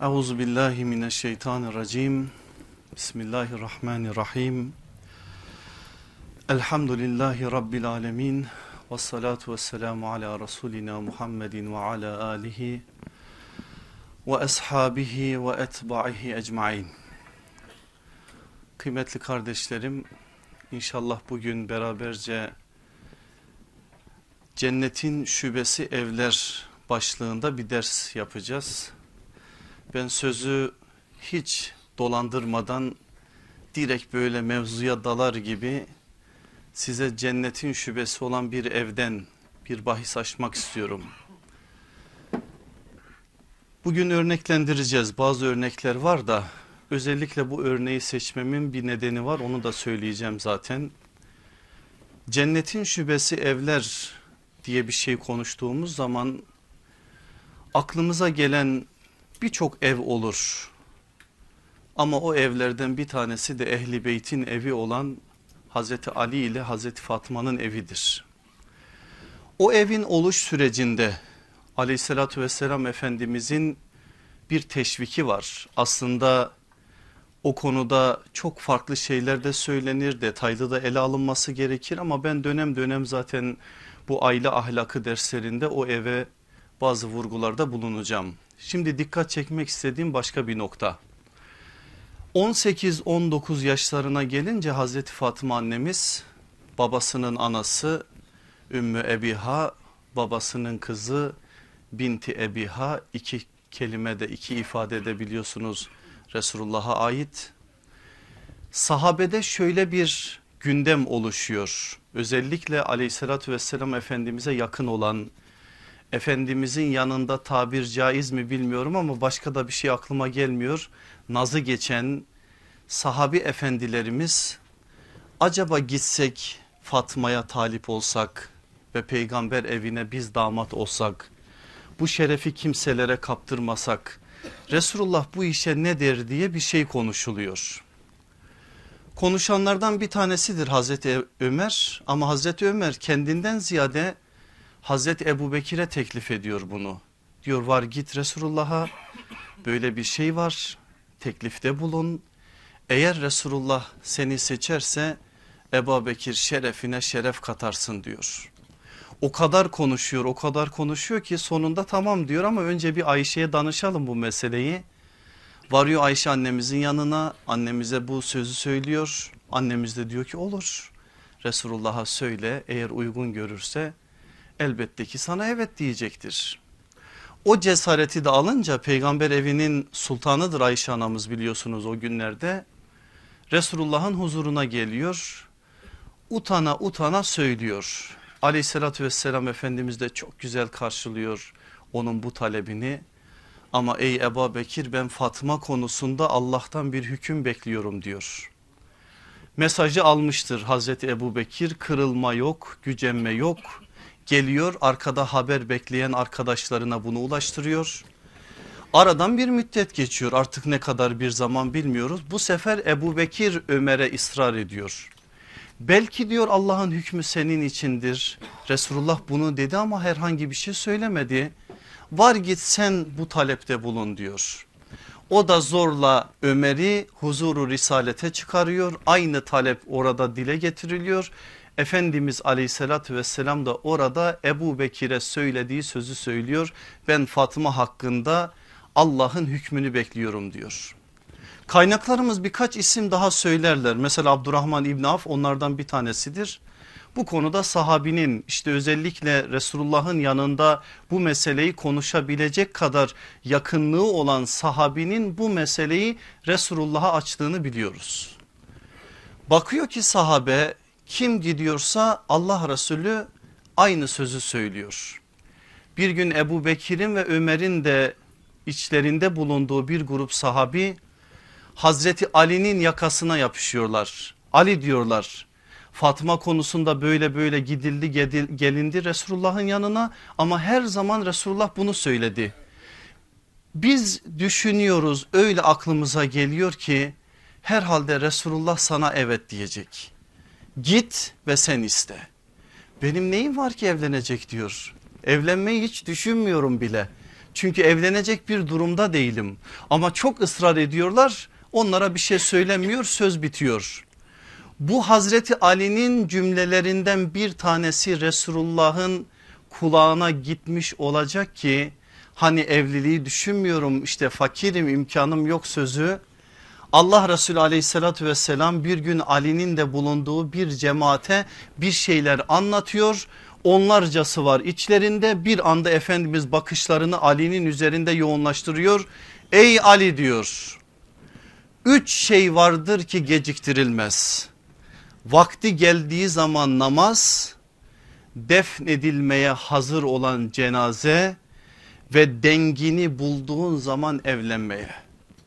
Euzu billahi mineşşeytanirracim. Bismillahirrahmanirrahim. Elhamdülillahi rabbil alamin. Ves salatu vesselamu ala rasulina Muhammedin ve ala alihi ve ashabihi ve etba'ihi ecmaîn. Kıymetli kardeşlerim, inşallah bugün beraberce Cennetin Şubesi Evler başlığında bir ders yapacağız. Ben sözü hiç dolandırmadan direkt böyle mevzuya dalar gibi size cennetin şubesi olan bir evden bir bahis açmak istiyorum. Bugün örneklendireceğiz bazı örnekler var da özellikle bu örneği seçmemin bir nedeni var onu da söyleyeceğim zaten. Cennetin şubesi evler diye bir şey konuştuğumuz zaman aklımıza gelen birçok ev olur. Ama o evlerden bir tanesi de Ehli Beyt'in evi olan Hazreti Ali ile Hazreti Fatma'nın evidir. O evin oluş sürecinde aleyhissalatü vesselam Efendimizin bir teşviki var. Aslında o konuda çok farklı şeyler de söylenir, detaylı da ele alınması gerekir ama ben dönem dönem zaten bu aile ahlakı derslerinde o eve bazı vurgularda bulunacağım. Şimdi dikkat çekmek istediğim başka bir nokta. 18-19 yaşlarına gelince Hazreti Fatıma annemiz babasının anası Ümmü Ebiha babasının kızı Binti Ebiha iki kelimede iki ifadede biliyorsunuz Resulullah'a ait. Sahabede şöyle bir gündem oluşuyor. Özellikle aleyhissalatü vesselam Efendimiz'e yakın olan Efendimizin yanında tabir caiz mi bilmiyorum ama başka da bir şey aklıma gelmiyor. Nazı geçen sahabi efendilerimiz acaba gitsek Fatma'ya talip olsak ve peygamber evine biz damat olsak bu şerefi kimselere kaptırmasak Resulullah bu işe ne der diye bir şey konuşuluyor. Konuşanlardan bir tanesidir Hazreti Ömer ama Hazreti Ömer kendinden ziyade Hazreti Ebu Bekir'e teklif ediyor bunu. Diyor var git Resulullah'a böyle bir şey var teklifte bulun. Eğer Resulullah seni seçerse Ebu Bekir şerefine şeref katarsın diyor. O kadar konuşuyor o kadar konuşuyor ki sonunda tamam diyor ama önce bir Ayşe'ye danışalım bu meseleyi. Varıyor Ayşe annemizin yanına annemize bu sözü söylüyor. Annemiz de diyor ki olur Resulullah'a söyle eğer uygun görürse elbette ki sana evet diyecektir. O cesareti de alınca peygamber evinin sultanıdır Ayşe anamız biliyorsunuz o günlerde. Resulullah'ın huzuruna geliyor. Utana utana söylüyor. Aleyhissalatü vesselam Efendimiz de çok güzel karşılıyor onun bu talebini. Ama ey Ebu Bekir ben Fatma konusunda Allah'tan bir hüküm bekliyorum diyor. Mesajı almıştır Hazreti Ebu Bekir kırılma yok gücenme yok geliyor arkada haber bekleyen arkadaşlarına bunu ulaştırıyor. Aradan bir müddet geçiyor artık ne kadar bir zaman bilmiyoruz. Bu sefer Ebu Bekir Ömer'e ısrar ediyor. Belki diyor Allah'ın hükmü senin içindir. Resulullah bunu dedi ama herhangi bir şey söylemedi. Var git sen bu talepte bulun diyor. O da zorla Ömer'i huzuru risalete çıkarıyor. Aynı talep orada dile getiriliyor Efendimiz aleyhissalatü vesselam da orada Ebu Bekir'e söylediği sözü söylüyor. Ben Fatıma hakkında Allah'ın hükmünü bekliyorum diyor. Kaynaklarımız birkaç isim daha söylerler. Mesela Abdurrahman İbn Af onlardan bir tanesidir. Bu konuda sahabinin işte özellikle Resulullah'ın yanında bu meseleyi konuşabilecek kadar yakınlığı olan sahabinin bu meseleyi Resulullah'a açtığını biliyoruz. Bakıyor ki sahabe kim gidiyorsa Allah Resulü aynı sözü söylüyor. Bir gün Ebu Bekir'in ve Ömer'in de içlerinde bulunduğu bir grup sahabi Hazreti Ali'nin yakasına yapışıyorlar. Ali diyorlar Fatma konusunda böyle böyle gidildi gelindi Resulullah'ın yanına ama her zaman Resulullah bunu söyledi. Biz düşünüyoruz öyle aklımıza geliyor ki herhalde Resulullah sana evet diyecek. Git ve sen iste. Benim neyim var ki evlenecek diyor. Evlenmeyi hiç düşünmüyorum bile. Çünkü evlenecek bir durumda değilim ama çok ısrar ediyorlar onlara bir şey söylemiyor söz bitiyor. Bu Hazreti Ali'nin cümlelerinden bir tanesi Resulullah'ın kulağına gitmiş olacak ki hani evliliği düşünmüyorum işte fakirim imkanım yok sözü. Allah Resulü aleyhissalatü vesselam bir gün Ali'nin de bulunduğu bir cemaate bir şeyler anlatıyor. Onlarcası var içlerinde bir anda Efendimiz bakışlarını Ali'nin üzerinde yoğunlaştırıyor. Ey Ali diyor üç şey vardır ki geciktirilmez. Vakti geldiği zaman namaz, defnedilmeye hazır olan cenaze ve dengini bulduğun zaman evlenmeye.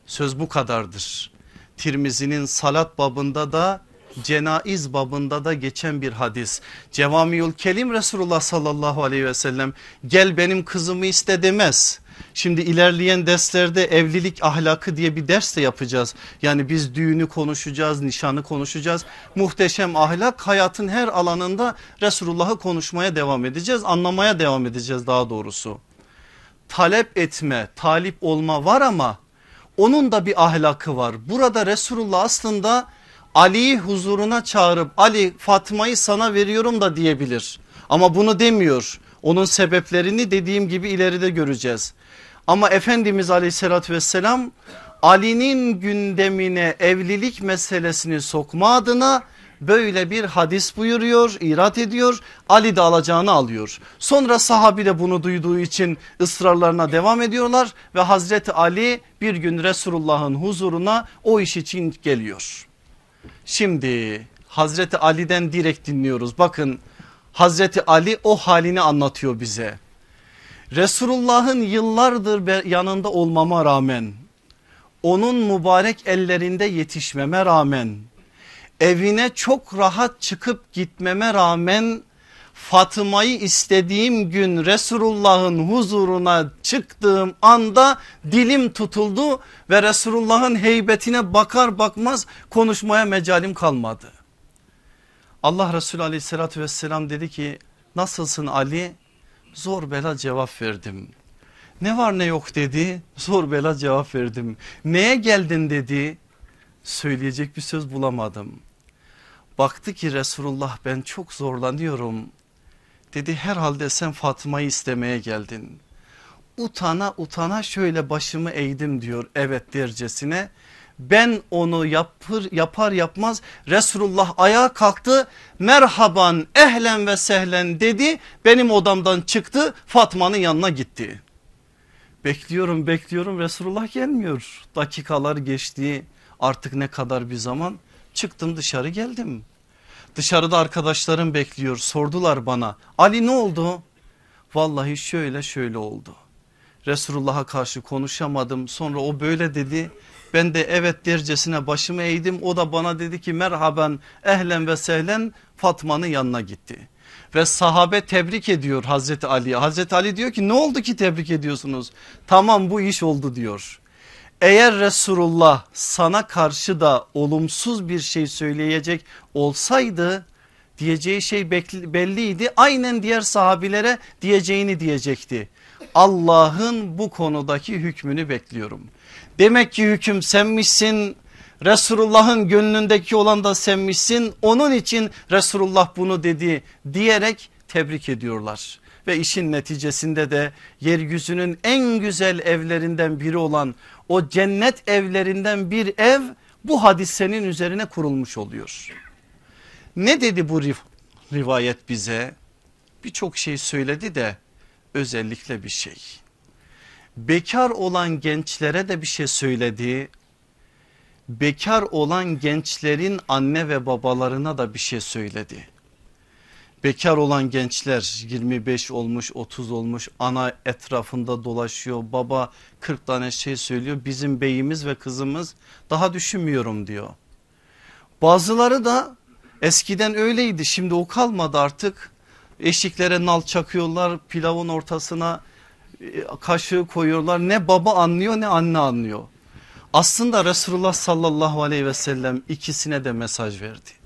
Söz bu kadardır. Tirmizi'nin salat babında da cenaiz babında da geçen bir hadis. Cevamiül Kelim Resulullah sallallahu aleyhi ve sellem gel benim kızımı iste demez. Şimdi ilerleyen derslerde evlilik ahlakı diye bir ders de yapacağız. Yani biz düğünü konuşacağız, nişanı konuşacağız. Muhteşem ahlak hayatın her alanında Resulullah'ı konuşmaya devam edeceğiz. Anlamaya devam edeceğiz daha doğrusu. Talep etme, talip olma var ama onun da bir ahlakı var. Burada Resulullah aslında Ali'yi huzuruna çağırıp Ali Fatma'yı sana veriyorum da diyebilir. Ama bunu demiyor. Onun sebeplerini dediğim gibi ileride göreceğiz. Ama Efendimiz aleyhissalatü vesselam Ali'nin gündemine evlilik meselesini sokma adına böyle bir hadis buyuruyor irat ediyor Ali de alacağını alıyor. Sonra sahabi de bunu duyduğu için ısrarlarına devam ediyorlar ve Hazreti Ali bir gün Resulullah'ın huzuruna o iş için geliyor. Şimdi Hazreti Ali'den direkt dinliyoruz bakın Hazreti Ali o halini anlatıyor bize. Resulullah'ın yıllardır yanında olmama rağmen onun mübarek ellerinde yetişmeme rağmen evine çok rahat çıkıp gitmeme rağmen Fatıma'yı istediğim gün Resulullah'ın huzuruna çıktığım anda dilim tutuldu ve Resulullah'ın heybetine bakar bakmaz konuşmaya mecalim kalmadı. Allah Resulü aleyhissalatü vesselam dedi ki nasılsın Ali? Zor bela cevap verdim. Ne var ne yok dedi zor bela cevap verdim. Neye geldin dedi söyleyecek bir söz bulamadım. Baktı ki Resulullah ben çok zorlanıyorum. Dedi herhalde sen Fatıma'yı istemeye geldin. Utana utana şöyle başımı eğdim diyor evet dercesine. Ben onu yapır, yapar yapmaz Resulullah ayağa kalktı merhaban ehlen ve sehlen dedi benim odamdan çıktı Fatma'nın yanına gitti. Bekliyorum bekliyorum Resulullah gelmiyor dakikalar geçti artık ne kadar bir zaman çıktım dışarı geldim. Dışarıda arkadaşlarım bekliyor sordular bana Ali ne oldu? Vallahi şöyle şöyle oldu. Resulullah'a karşı konuşamadım sonra o böyle dedi ben de evet dercesine başımı eğdim o da bana dedi ki merhaben ehlen ve sehlen Fatma'nın yanına gitti. Ve sahabe tebrik ediyor Hazreti Ali'ye. Hazreti Ali diyor ki ne oldu ki tebrik ediyorsunuz? Tamam bu iş oldu diyor. Eğer Resulullah sana karşı da olumsuz bir şey söyleyecek olsaydı diyeceği şey belliydi. Aynen diğer sahabilere diyeceğini diyecekti. Allah'ın bu konudaki hükmünü bekliyorum. Demek ki hüküm senmişsin Resulullah'ın gönlündeki olan da senmişsin onun için Resulullah bunu dedi diyerek tebrik ediyorlar. Ve işin neticesinde de yeryüzünün en güzel evlerinden biri olan o cennet evlerinden bir ev bu hadisenin üzerine kurulmuş oluyor. Ne dedi bu rivayet bize? Birçok şey söyledi de özellikle bir şey. Bekar olan gençlere de bir şey söyledi. Bekar olan gençlerin anne ve babalarına da bir şey söyledi. Bekar olan gençler 25 olmuş 30 olmuş ana etrafında dolaşıyor. Baba 40 tane şey söylüyor. Bizim beyimiz ve kızımız daha düşünmüyorum diyor. Bazıları da eskiden öyleydi şimdi o kalmadı artık. Eşiklere nal çakıyorlar pilavın ortasına e, kaşığı koyuyorlar. Ne baba anlıyor ne anne anlıyor. Aslında Resulullah sallallahu aleyhi ve sellem ikisine de mesaj verdi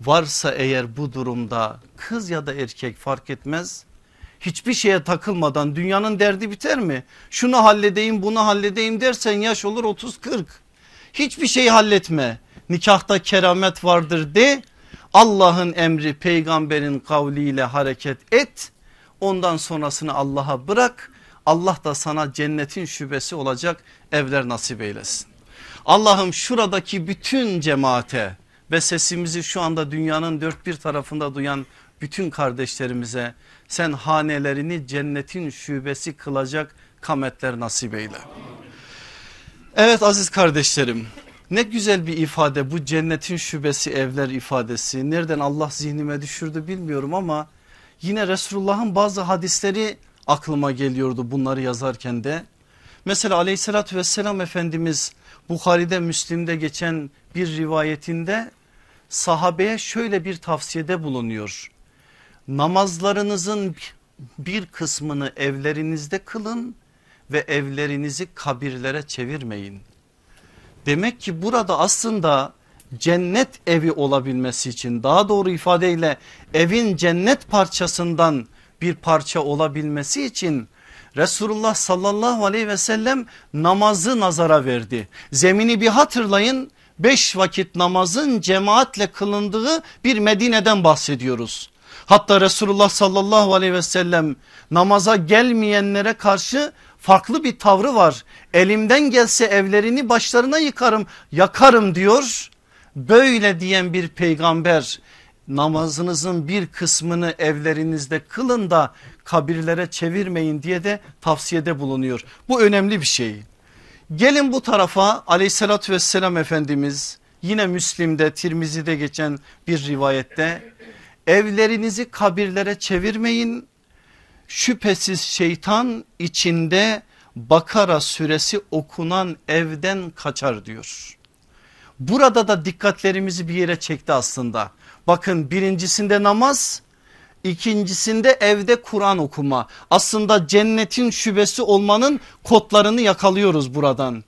varsa eğer bu durumda kız ya da erkek fark etmez hiçbir şeye takılmadan dünyanın derdi biter mi? Şunu halledeyim bunu halledeyim dersen yaş olur 30-40. Hiçbir şeyi halletme. Nikahta keramet vardır de Allah'ın emri peygamberin kavliyle hareket et. Ondan sonrasını Allah'a bırak. Allah da sana cennetin şubesi olacak evler nasip eylesin. Allah'ım şuradaki bütün cemaate ve sesimizi şu anda dünyanın dört bir tarafında duyan bütün kardeşlerimize sen hanelerini cennetin şubesi kılacak kametler nasip eyle. Evet aziz kardeşlerim ne güzel bir ifade bu cennetin şubesi evler ifadesi. Nereden Allah zihnime düşürdü bilmiyorum ama yine Resulullah'ın bazı hadisleri aklıma geliyordu bunları yazarken de. Mesela aleyhissalatü vesselam Efendimiz Bukhari'de Müslim'de geçen bir rivayetinde sahabeye şöyle bir tavsiyede bulunuyor. Namazlarınızın bir kısmını evlerinizde kılın ve evlerinizi kabirlere çevirmeyin. Demek ki burada aslında cennet evi olabilmesi için daha doğru ifadeyle evin cennet parçasından bir parça olabilmesi için Resulullah sallallahu aleyhi ve sellem namazı nazara verdi. Zemini bir hatırlayın beş vakit namazın cemaatle kılındığı bir Medine'den bahsediyoruz. Hatta Resulullah sallallahu aleyhi ve sellem namaza gelmeyenlere karşı farklı bir tavrı var. Elimden gelse evlerini başlarına yıkarım yakarım diyor. Böyle diyen bir peygamber namazınızın bir kısmını evlerinizde kılın da kabirlere çevirmeyin diye de tavsiyede bulunuyor. Bu önemli bir şey. Gelin bu tarafa aleyhissalatü vesselam Efendimiz yine Müslim'de Tirmizi'de geçen bir rivayette evlerinizi kabirlere çevirmeyin. Şüphesiz şeytan içinde Bakara suresi okunan evden kaçar diyor. Burada da dikkatlerimizi bir yere çekti aslında. Bakın birincisinde namaz ikincisinde evde Kur'an okuma. Aslında cennetin şubesi olmanın kodlarını yakalıyoruz buradan.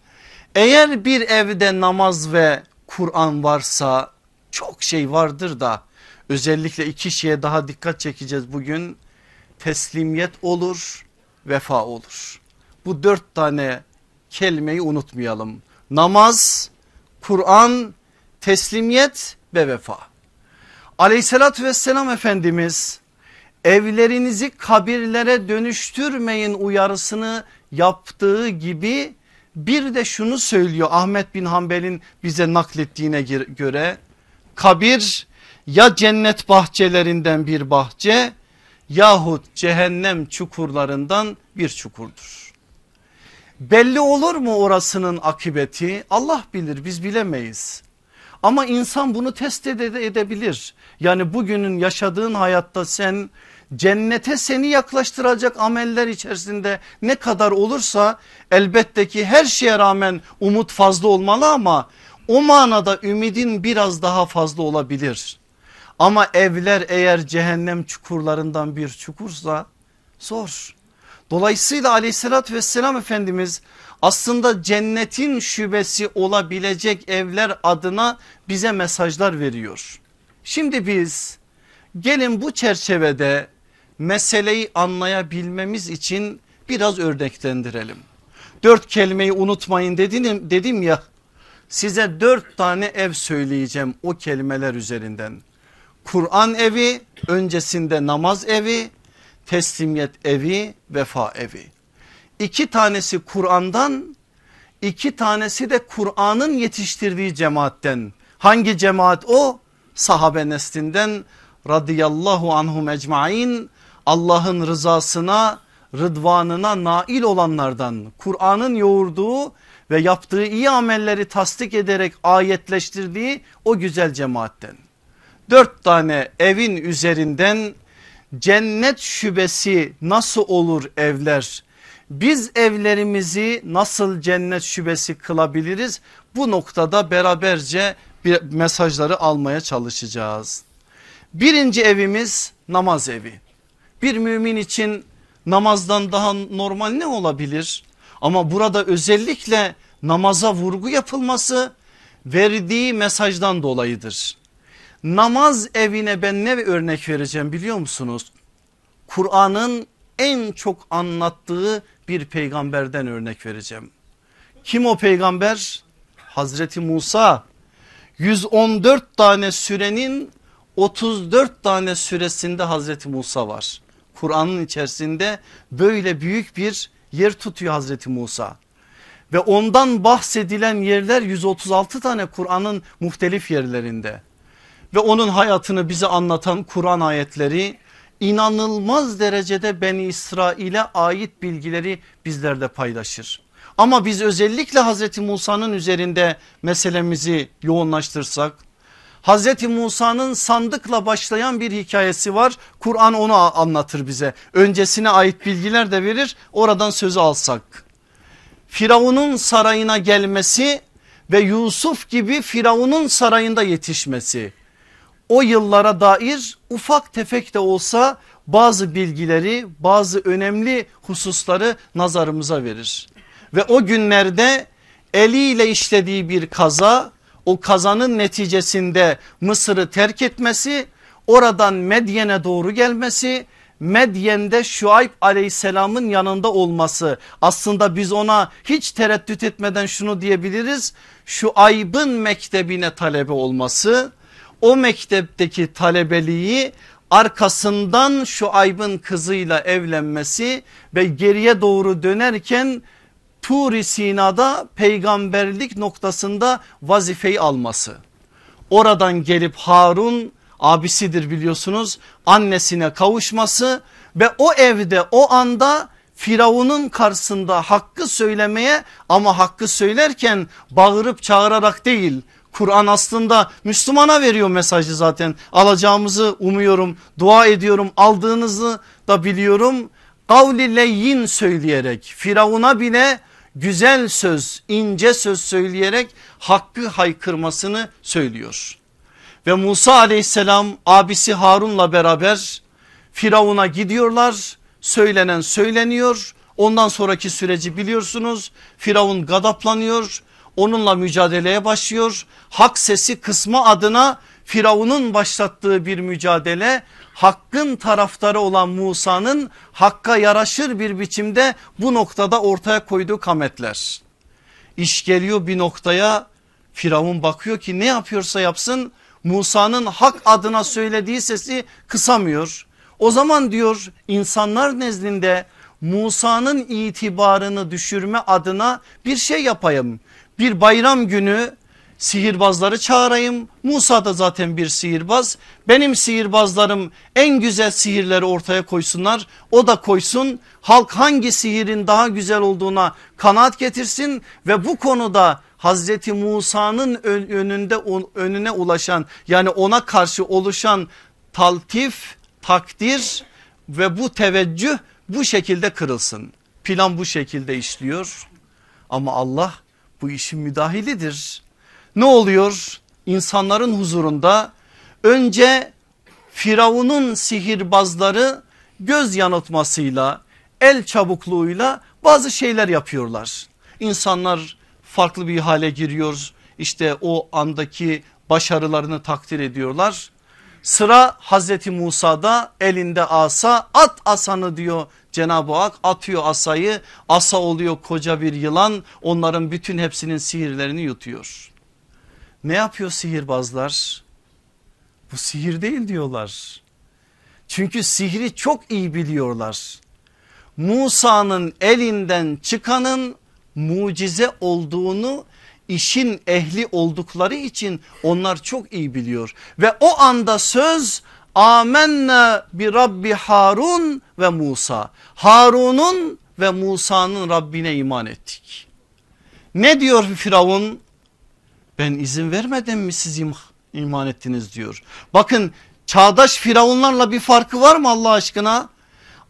Eğer bir evde namaz ve Kur'an varsa çok şey vardır da özellikle iki şeye daha dikkat çekeceğiz bugün. Teslimiyet olur vefa olur. Bu dört tane kelimeyi unutmayalım. Namaz, Kur'an, teslimiyet ve vefa. Aleyhissalatü vesselam Efendimiz evlerinizi kabirlere dönüştürmeyin uyarısını yaptığı gibi bir de şunu söylüyor Ahmet bin Hanbel'in bize naklettiğine göre kabir ya cennet bahçelerinden bir bahçe yahut cehennem çukurlarından bir çukurdur. Belli olur mu orasının akıbeti Allah bilir biz bilemeyiz. Ama insan bunu test ede edebilir. Yani bugünün yaşadığın hayatta sen cennete seni yaklaştıracak ameller içerisinde ne kadar olursa elbette ki her şeye rağmen umut fazla olmalı ama o manada ümidin biraz daha fazla olabilir. Ama evler eğer cehennem çukurlarından bir çukursa zor. Dolayısıyla aleyhissalatü vesselam Efendimiz aslında cennetin şubesi olabilecek evler adına bize mesajlar veriyor. Şimdi biz gelin bu çerçevede meseleyi anlayabilmemiz için biraz örneklendirelim. Dört kelimeyi unutmayın dedim, dedim ya size dört tane ev söyleyeceğim o kelimeler üzerinden. Kur'an evi öncesinde namaz evi teslimiyet evi vefa evi. İki tanesi Kur'an'dan iki tanesi de Kur'an'ın yetiştirdiği cemaatten. Hangi cemaat o? Sahabe neslinden radıyallahu anhum ecmain Allah'ın rızasına rıdvanına nail olanlardan Kur'an'ın yoğurduğu ve yaptığı iyi amelleri tasdik ederek ayetleştirdiği o güzel cemaatten. Dört tane evin üzerinden cennet şubesi nasıl olur evler? Biz evlerimizi nasıl cennet şubesi kılabiliriz? Bu noktada beraberce bir mesajları almaya çalışacağız. Birinci evimiz namaz evi. Bir mümin için namazdan daha normal ne olabilir? Ama burada özellikle namaza vurgu yapılması verdiği mesajdan dolayıdır. Namaz evine ben ne örnek vereceğim biliyor musunuz? Kur'an'ın en çok anlattığı bir peygamberden örnek vereceğim. Kim o peygamber? Hazreti Musa 114 tane sürenin 34 tane süresinde Hazreti Musa var. Kur'an'ın içerisinde böyle büyük bir yer tutuyor Hazreti Musa. Ve ondan bahsedilen yerler 136 tane Kur'an'ın muhtelif yerlerinde. Ve onun hayatını bize anlatan Kur'an ayetleri inanılmaz derecede Beni İsrail'e ait bilgileri bizlerle paylaşır. Ama biz özellikle Hazreti Musa'nın üzerinde meselemizi yoğunlaştırsak Hazreti Musa'nın sandıkla başlayan bir hikayesi var. Kur'an onu anlatır bize. Öncesine ait bilgiler de verir. Oradan sözü alsak. Firavun'un sarayına gelmesi ve Yusuf gibi Firavun'un sarayında yetişmesi. O yıllara dair ufak tefek de olsa bazı bilgileri bazı önemli hususları nazarımıza verir. Ve o günlerde eliyle işlediği bir kaza o kazanın neticesinde Mısır'ı terk etmesi oradan Medyen'e doğru gelmesi Medyen'de Şuayb aleyhisselamın yanında olması aslında biz ona hiç tereddüt etmeden şunu diyebiliriz Şuayb'ın mektebine talebe olması o mektepteki talebeliği arkasından Şuayb'ın kızıyla evlenmesi ve geriye doğru dönerken Turi Sina'da peygamberlik noktasında vazifeyi alması. Oradan gelip Harun abisidir biliyorsunuz annesine kavuşması ve o evde o anda Firavun'un karşısında hakkı söylemeye ama hakkı söylerken bağırıp çağırarak değil Kur'an aslında Müslümana veriyor mesajı zaten. Alacağımızı umuyorum dua ediyorum aldığınızı da biliyorum. Kavli leyyin söyleyerek Firavun'a bile güzel söz ince söz söyleyerek hakkı haykırmasını söylüyor. Ve Musa aleyhisselam abisi Harun'la beraber Firavun'a gidiyorlar. Söylenen söyleniyor. Ondan sonraki süreci biliyorsunuz. Firavun gadaplanıyor onunla mücadeleye başlıyor hak sesi kısmı adına Firavun'un başlattığı bir mücadele hakkın taraftarı olan Musa'nın hakka yaraşır bir biçimde bu noktada ortaya koyduğu kametler. İş geliyor bir noktaya Firavun bakıyor ki ne yapıyorsa yapsın Musa'nın hak adına söylediği sesi kısamıyor. O zaman diyor insanlar nezdinde Musa'nın itibarını düşürme adına bir şey yapayım. Bir bayram günü sihirbazları çağırayım. Musa da zaten bir sihirbaz. Benim sihirbazlarım en güzel sihirleri ortaya koysunlar. O da koysun. Halk hangi sihirin daha güzel olduğuna kanaat getirsin ve bu konuda Hazreti Musa'nın önünde önüne ulaşan yani ona karşı oluşan taltif, takdir ve bu teveccüh bu şekilde kırılsın. Plan bu şekilde işliyor ama Allah bu işin müdahilidir ne oluyor? İnsanların huzurunda önce Firavun'un sihirbazları göz yanıltmasıyla el çabukluğuyla bazı şeyler yapıyorlar. İnsanlar farklı bir hale giriyor işte o andaki başarılarını takdir ediyorlar. Sıra Hazreti Musa'da elinde asa at asanı diyor Cenab-ı Hak atıyor asayı asa oluyor koca bir yılan onların bütün hepsinin sihirlerini yutuyor. Ne yapıyor sihirbazlar? Bu sihir değil diyorlar. Çünkü sihri çok iyi biliyorlar. Musa'nın elinden çıkanın mucize olduğunu işin ehli oldukları için onlar çok iyi biliyor. Ve o anda söz amenne bi Rabbi Harun ve Musa. Harun'un ve Musa'nın Rabbine iman ettik. Ne diyor Firavun? ben izin vermedim mi siz iman ettiniz diyor. Bakın çağdaş firavunlarla bir farkı var mı Allah aşkına?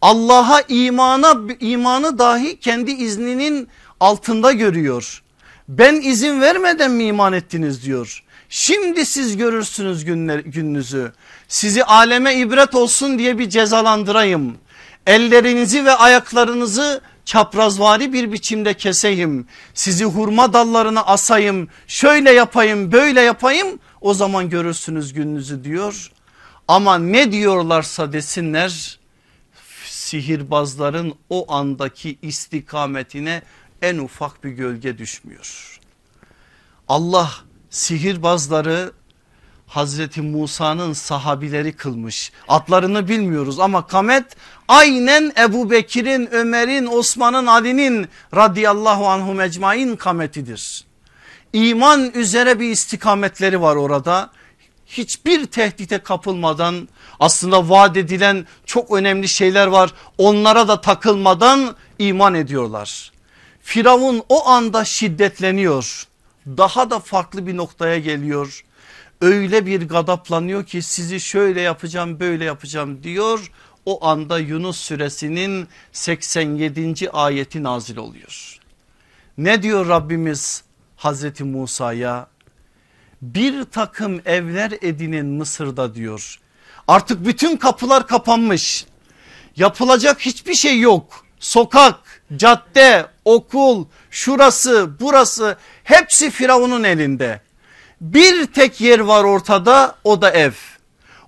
Allah'a imana imanı dahi kendi izninin altında görüyor. Ben izin vermeden mi iman ettiniz diyor. Şimdi siz görürsünüz günler, gününüzü. Sizi aleme ibret olsun diye bir cezalandırayım. Ellerinizi ve ayaklarınızı çaprazvari bir biçimde keseyim sizi hurma dallarına asayım şöyle yapayım böyle yapayım o zaman görürsünüz gününüzü diyor. Ama ne diyorlarsa desinler sihirbazların o andaki istikametine en ufak bir gölge düşmüyor. Allah sihirbazları Hazreti Musa'nın sahabileri kılmış. Adlarını bilmiyoruz ama kamet aynen Ebu Bekir'in, Ömer'in, Osman'ın, Ali'nin radıyallahu anhum ecmain kametidir. İman üzere bir istikametleri var orada. Hiçbir tehdite kapılmadan aslında vaat edilen çok önemli şeyler var. Onlara da takılmadan iman ediyorlar. Firavun o anda şiddetleniyor. Daha da farklı bir noktaya geliyor öyle bir gadaplanıyor ki sizi şöyle yapacağım böyle yapacağım diyor. O anda Yunus suresinin 87. ayeti nazil oluyor. Ne diyor Rabbimiz Hazreti Musa'ya? Bir takım evler edinin Mısır'da diyor. Artık bütün kapılar kapanmış. Yapılacak hiçbir şey yok. Sokak, cadde, okul, şurası, burası hepsi Firavun'un elinde. Bir tek yer var ortada o da ev.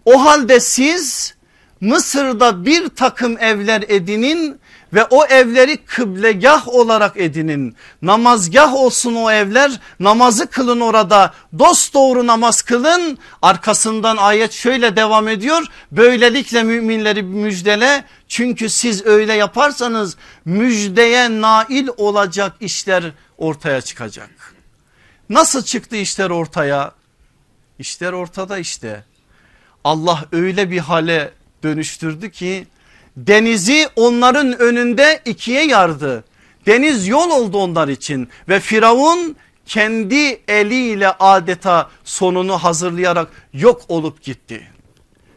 O halde siz Mısır'da bir takım evler edinin ve o evleri kıblegah olarak edinin. Namazgah olsun o evler namazı kılın orada dost doğru namaz kılın. Arkasından ayet şöyle devam ediyor. Böylelikle müminleri müjdele çünkü siz öyle yaparsanız müjdeye nail olacak işler ortaya çıkacak. Nasıl çıktı işler ortaya? İşler ortada işte. Allah öyle bir hale dönüştürdü ki denizi onların önünde ikiye yardı. Deniz yol oldu onlar için ve Firavun kendi eliyle adeta sonunu hazırlayarak yok olup gitti.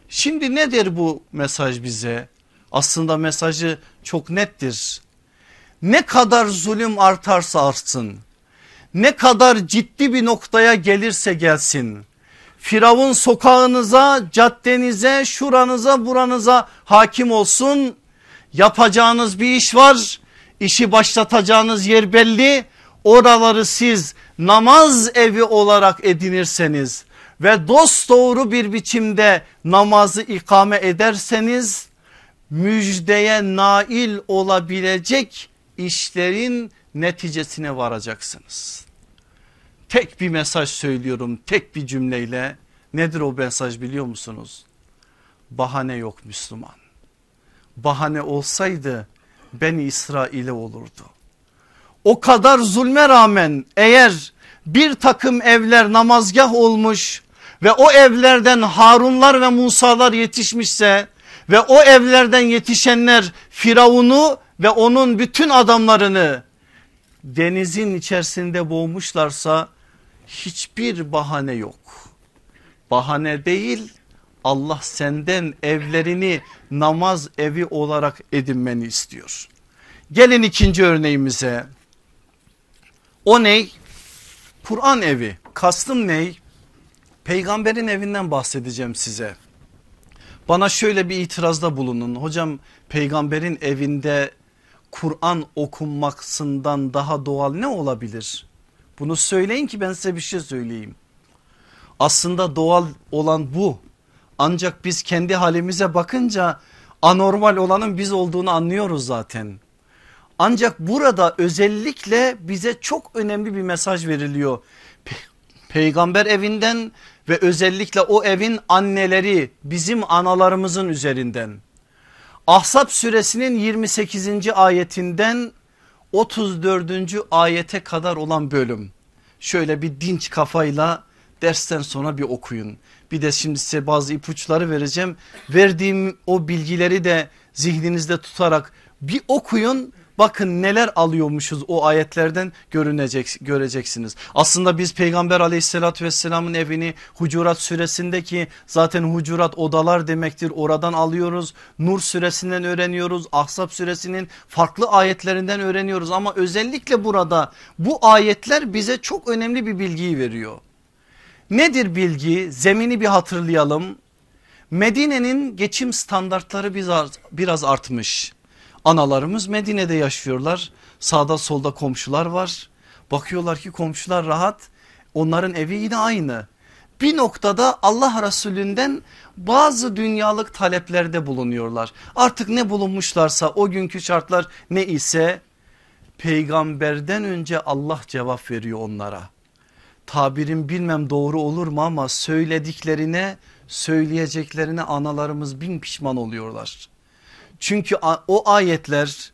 Şimdi nedir bu mesaj bize? Aslında mesajı çok nettir. Ne kadar zulüm artarsa artsın ne kadar ciddi bir noktaya gelirse gelsin. Firavun sokağınıza, caddenize, şuranıza, buranıza hakim olsun. Yapacağınız bir iş var. İşi başlatacağınız yer belli. Oraları siz namaz evi olarak edinirseniz ve dost doğru bir biçimde namazı ikame ederseniz müjdeye nail olabilecek işlerin neticesine varacaksınız. Tek bir mesaj söylüyorum tek bir cümleyle nedir o mesaj biliyor musunuz? Bahane yok Müslüman. Bahane olsaydı Beni İsrail'e olurdu. O kadar zulme rağmen eğer bir takım evler namazgah olmuş ve o evlerden Harunlar ve Musalar yetişmişse ve o evlerden yetişenler Firavun'u ve onun bütün adamlarını denizin içerisinde boğmuşlarsa hiçbir bahane yok. Bahane değil Allah senden evlerini namaz evi olarak edinmeni istiyor. Gelin ikinci örneğimize. O ney? Kur'an evi. Kastım ney? Peygamberin evinden bahsedeceğim size. Bana şöyle bir itirazda bulunun. Hocam peygamberin evinde Kur'an okunmaksından daha doğal ne olabilir? Bunu söyleyin ki ben size bir şey söyleyeyim. Aslında doğal olan bu. Ancak biz kendi halimize bakınca anormal olanın biz olduğunu anlıyoruz zaten. Ancak burada özellikle bize çok önemli bir mesaj veriliyor. Peygamber evinden ve özellikle o evin anneleri bizim analarımızın üzerinden. Ahzab suresinin 28. ayetinden 34. ayete kadar olan bölüm. Şöyle bir dinç kafayla dersten sonra bir okuyun. Bir de şimdi size bazı ipuçları vereceğim. Verdiğim o bilgileri de zihninizde tutarak bir okuyun Bakın neler alıyormuşuz o ayetlerden görünecek, göreceksiniz. Aslında biz peygamber aleyhissalatü vesselamın evini Hucurat suresindeki zaten Hucurat odalar demektir oradan alıyoruz. Nur suresinden öğreniyoruz. Ahzab suresinin farklı ayetlerinden öğreniyoruz. Ama özellikle burada bu ayetler bize çok önemli bir bilgiyi veriyor. Nedir bilgi? Zemini bir hatırlayalım. Medine'nin geçim standartları biraz, biraz artmış. Analarımız Medine'de yaşıyorlar. Sağda solda komşular var. Bakıyorlar ki komşular rahat. Onların evi yine aynı. bir noktada Allah Resulünden bazı dünyalık taleplerde bulunuyorlar. Artık ne bulunmuşlarsa o günkü şartlar ne ise peygamberden önce Allah cevap veriyor onlara. Tabirim bilmem doğru olur mu ama söylediklerine söyleyeceklerine analarımız bin pişman oluyorlar. Çünkü o ayetler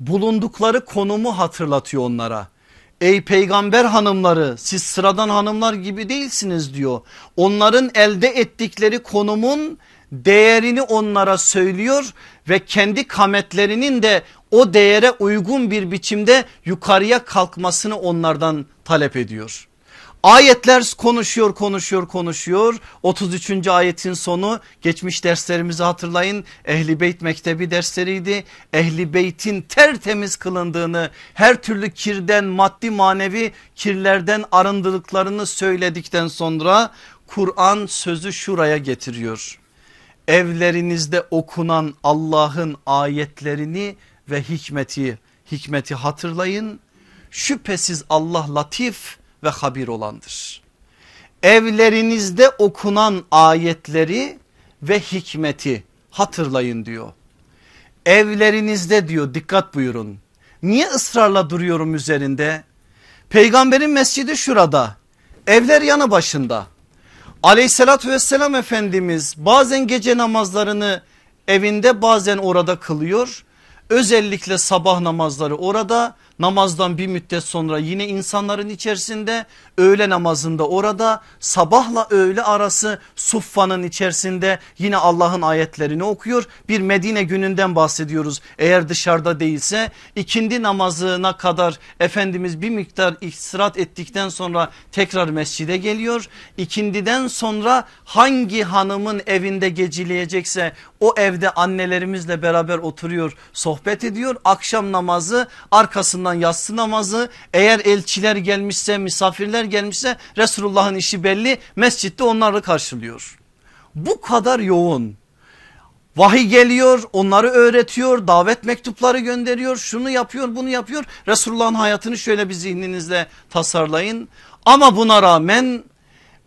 bulundukları konumu hatırlatıyor onlara. Ey peygamber hanımları siz sıradan hanımlar gibi değilsiniz diyor. Onların elde ettikleri konumun değerini onlara söylüyor ve kendi kametlerinin de o değere uygun bir biçimde yukarıya kalkmasını onlardan talep ediyor. Ayetler konuşuyor konuşuyor konuşuyor. 33. ayetin sonu. Geçmiş derslerimizi hatırlayın. Ehli Beyt Mektebi dersleriydi. Ehli Beyt'in tertemiz kılındığını her türlü kirden maddi manevi kirlerden arındırdıklarını söyledikten sonra Kur'an sözü şuraya getiriyor. Evlerinizde okunan Allah'ın ayetlerini ve hikmeti hikmeti hatırlayın. Şüphesiz Allah latif ve habir olandır. Evlerinizde okunan ayetleri ve hikmeti hatırlayın diyor. Evlerinizde diyor dikkat buyurun. Niye ısrarla duruyorum üzerinde? Peygamberin mescidi şurada. Evler yanı başında. Aleyhissalatü vesselam Efendimiz bazen gece namazlarını evinde bazen orada kılıyor. Özellikle sabah namazları orada namazdan bir müddet sonra yine insanların içerisinde öğle namazında orada sabahla öğle arası suffanın içerisinde yine Allah'ın ayetlerini okuyor. Bir Medine gününden bahsediyoruz eğer dışarıda değilse ikindi namazına kadar Efendimiz bir miktar istirahat ettikten sonra tekrar mescide geliyor. İkindiden sonra hangi hanımın evinde gecileyecekse o evde annelerimizle beraber oturuyor sohbet ediyor. Akşam namazı arkasından yatsı namazı eğer elçiler gelmişse misafirler gelmişse Resulullah'ın işi belli mescitte onları karşılıyor. Bu kadar yoğun. Vahiy geliyor onları öğretiyor davet mektupları gönderiyor şunu yapıyor bunu yapıyor. Resulullah'ın hayatını şöyle bir zihninizle tasarlayın. Ama buna rağmen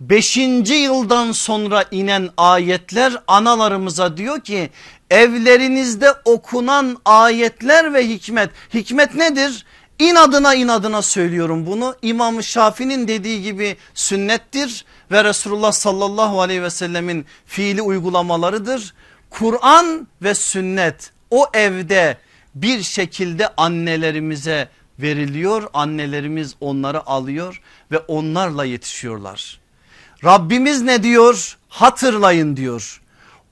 5. yıldan sonra inen ayetler analarımıza diyor ki evlerinizde okunan ayetler ve hikmet hikmet nedir? İnadına inadına söylüyorum bunu İmam Şafii'nin dediği gibi sünnettir ve Resulullah sallallahu aleyhi ve sellemin fiili uygulamalarıdır. Kur'an ve sünnet o evde bir şekilde annelerimize veriliyor annelerimiz onları alıyor ve onlarla yetişiyorlar. Rabbimiz ne diyor hatırlayın diyor